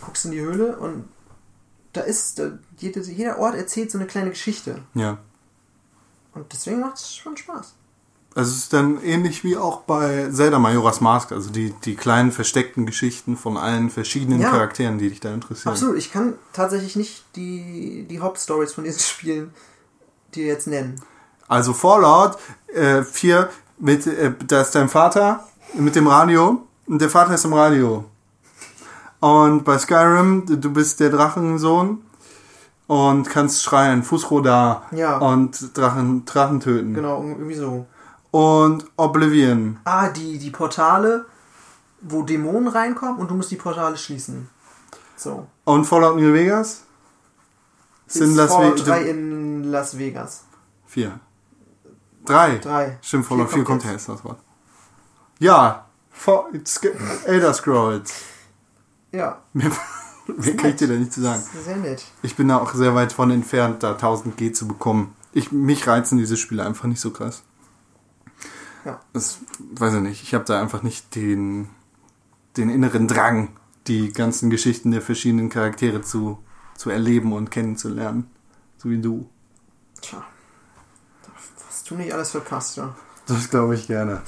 guckst in die Höhle und da ist. Da, jede, jeder Ort erzählt so eine kleine Geschichte. Ja. Und deswegen macht es schon Spaß. Also es ist dann ähnlich wie auch bei Zelda Majora's Mask, also die, die kleinen versteckten Geschichten von allen verschiedenen Ja. Charakteren, die dich da interessieren. Absolut, ich kann tatsächlich nicht die, die Hauptstories von diesen Spielen dir jetzt nennen. Also Fallout äh, 4, mit, äh, da ist dein Vater mit dem Radio und der Vater ist im Radio. Und bei Skyrim, du bist der Drachensohn und kannst schreien, Fußrohr da Ja. und Drachen, Drachen töten. Genau, irgendwie so. Und Oblivion. Ah, die, die Portale, wo Dämonen reinkommen und du musst die Portale schließen. So. Und Fallout New Vegas? Sind Ist Las Fallout Ve- 3 in Las Vegas. Vier. Drei. Drei. Stimmt, Fallout Vier 4 kommt ja erst das Wort. Ja, For- Elder Scrolls. Ja, Mehr, mehr kann ich dir da nicht zu sagen. sehr nett. Ich bin da auch sehr weit von entfernt, da 1000 G zu bekommen. Ich, mich reizen diese Spiele einfach nicht so krass. Ja. Das weiß ich nicht. Ich habe da einfach nicht den, den inneren Drang, die ganzen Geschichten der verschiedenen Charaktere zu, zu erleben und kennenzulernen. So wie du. Tja. Was du nicht alles verpasst, ja. Das glaube ich gerne.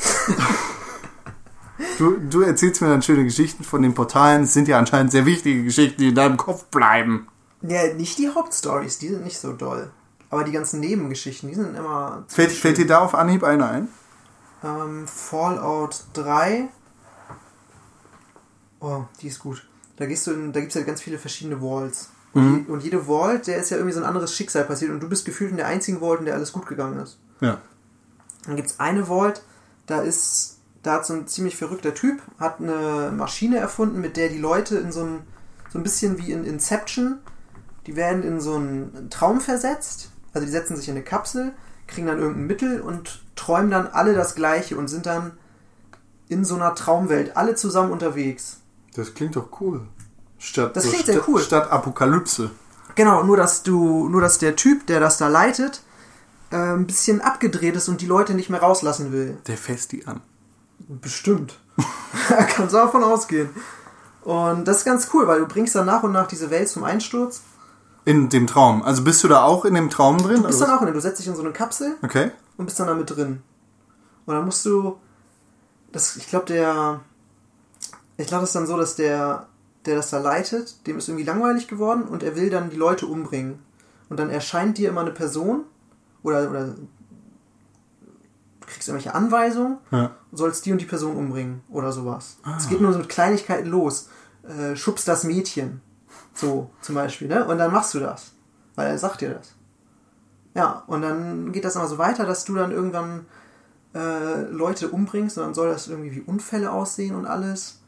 Du, du erzählst mir dann schöne Geschichten von den Portalen. Es sind ja anscheinend sehr wichtige Geschichten, die in deinem Kopf bleiben. Ja, nicht die Hauptstories, die sind nicht so doll. Aber die ganzen Nebengeschichten, die sind immer. Fällt, fällt dir da auf Anhieb eine ein? Ähm, Fallout 3. Oh, die ist gut. Da gehst du in, da gibt es ja ganz viele verschiedene Walls. Und, Mhm. und jede Vault, der ist ja irgendwie so ein anderes Schicksal passiert und du bist gefühlt in der einzigen Vault, in der alles gut gegangen ist. Ja. Dann gibt es eine Vault, da ist, da hat so ein ziemlich verrückter Typ, hat eine Maschine erfunden, mit der die Leute in so ein, so ein bisschen wie in Inception, die werden in so einen Traum versetzt, also die setzen sich in eine Kapsel, kriegen dann irgendein Mittel und träumen dann alle das Gleiche und sind dann in so einer Traumwelt, alle zusammen unterwegs. Das klingt doch cool. Statt, Das so klingt sehr statt, cool. Statt Apokalypse. Genau, nur dass du, nur dass der Typ, der das da leitet, äh, ein bisschen abgedreht ist und die Leute nicht mehr rauslassen will. Der fässt die an. Bestimmt. kannst du davon ausgehen. Und das ist ganz cool, weil du bringst dann nach und nach diese Welt zum Einsturz. In dem Traum. Also bist du da auch in dem Traum drin? Du bist dann auch in, du setzt dich in so eine Kapsel okay. und bist dann damit drin. Und dann musst du, das, ich glaube der, ich glaube es ist dann so, dass der, der das da leitet, dem ist irgendwie langweilig geworden und er will dann die Leute umbringen. Und dann erscheint dir immer eine Person oder, oder du kriegst irgendwelche Anweisungen Ja. sollst die und die Person umbringen oder sowas. Es geht nur so mit Kleinigkeiten los. Äh, schubst das Mädchen. So, zum Beispiel, ne? Und dann machst du das. Weil er sagt dir das. Ja, und dann geht das immer so weiter, dass du dann irgendwann äh, Leute umbringst und dann soll das irgendwie wie Unfälle aussehen und alles.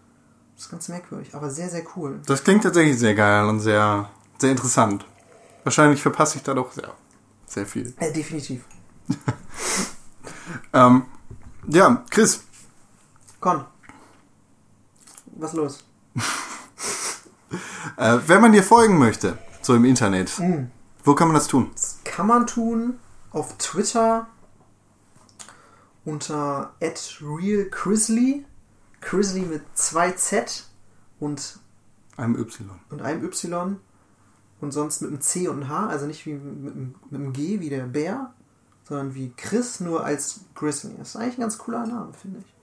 Das ist ganz merkwürdig, aber sehr, sehr cool. Das klingt tatsächlich sehr geil und sehr, sehr interessant. Wahrscheinlich verpasse ich da doch sehr, sehr viel. Äh, definitiv. Ähm, ja, Chris, Con. Was los? äh, wenn man dir folgen möchte, so im Internet, Mhm. wo kann man das tun? kann man tun auf Twitter unter @realchrisley, Chrisley mit zwei Z und, Einem Y. und einem Y und sonst mit einem C und einem H, also nicht wie mit, einem- mit einem G wie der Bär, sondern wie Chris nur als Grizzly. Das ist eigentlich ein ganz cooler Name, finde ich.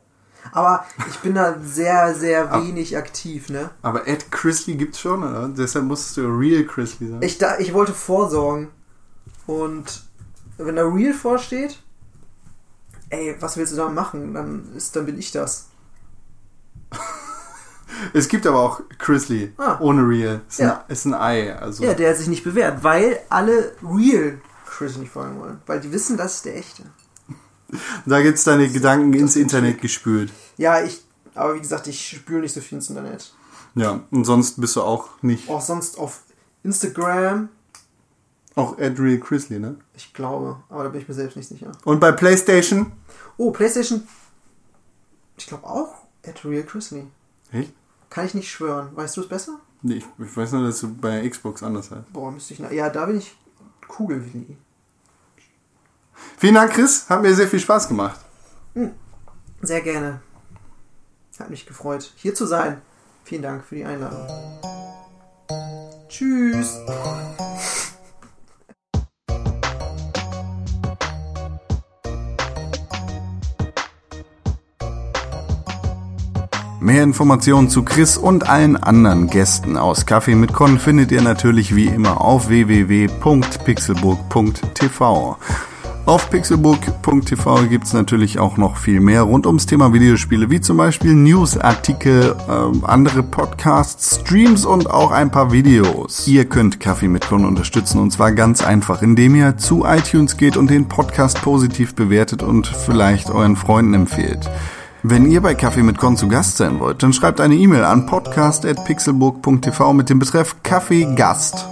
Aber ich bin da sehr, sehr wenig aktiv, ne? Aber Ed Chrisley gibt's schon, oder? Deshalb musstest du Real Chrisley sein. Ich, da, ich wollte vorsorgen. Und wenn da Real vorsteht, ey, was willst du da machen? Dann, ist, dann bin ich das. Es gibt aber auch Chrisley Ah. ohne Real. Ist, Ja. ein, ist ein Ei. Also. Ja, der hat sich nicht bewährt, weil alle Real Chris nicht folgen wollen. Weil die wissen, das ist der echte. Da gibt's deine Gedanken ins Internet gespült. Ja, ich, aber wie gesagt, ich spüle nicht so viel ins Internet. Ja, und sonst bist du auch nicht. Auch sonst auf Instagram, Auch Ed Real Chrisley, ne? ich glaube, aber da bin ich mir selbst nicht sicher. Und bei PlayStation? Oh, PlayStation, ich glaube auch at Real Chrisley. Echt? Kann ich nicht schwören. Weißt du es besser? Nee, ich, ich weiß nur, dass du bei Xbox anders heißt. Boah, müsste ich. Ja, da bin ich Kugelwilli. Vielen Dank, Chris. Hat mir sehr viel Spaß gemacht. Hm. Sehr gerne. Hat mich gefreut, hier zu sein. Vielen Dank für die Einladung. Tschüss. Mehr Informationen zu Chris und allen anderen Gästen aus Kaffee mit Con findet ihr natürlich wie immer auf www.pixelburg.tv. Auf pixelburg.tv gibt's natürlich auch noch viel mehr rund ums Thema Videospiele, wie zum Beispiel Newsartikel, äh, andere Podcasts, Streams und auch ein paar Videos. Ihr könnt Kaffee mit Con unterstützen und zwar ganz einfach, indem ihr zu iTunes geht und den Podcast positiv bewertet und vielleicht euren Freunden empfehlt. Wenn ihr bei Kaffee mit Con zu Gast sein wollt, dann schreibt eine E-Mail an podcast.pixelburg.tv mit dem Betreff Kaffee Gast.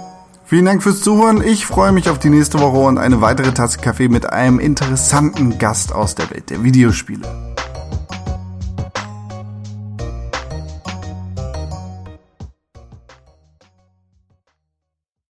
Vielen Dank fürs Zuhören. Ich freue mich auf die nächste Woche und eine weitere Tasse Kaffee mit einem interessanten Gast aus der Welt der Videospiele.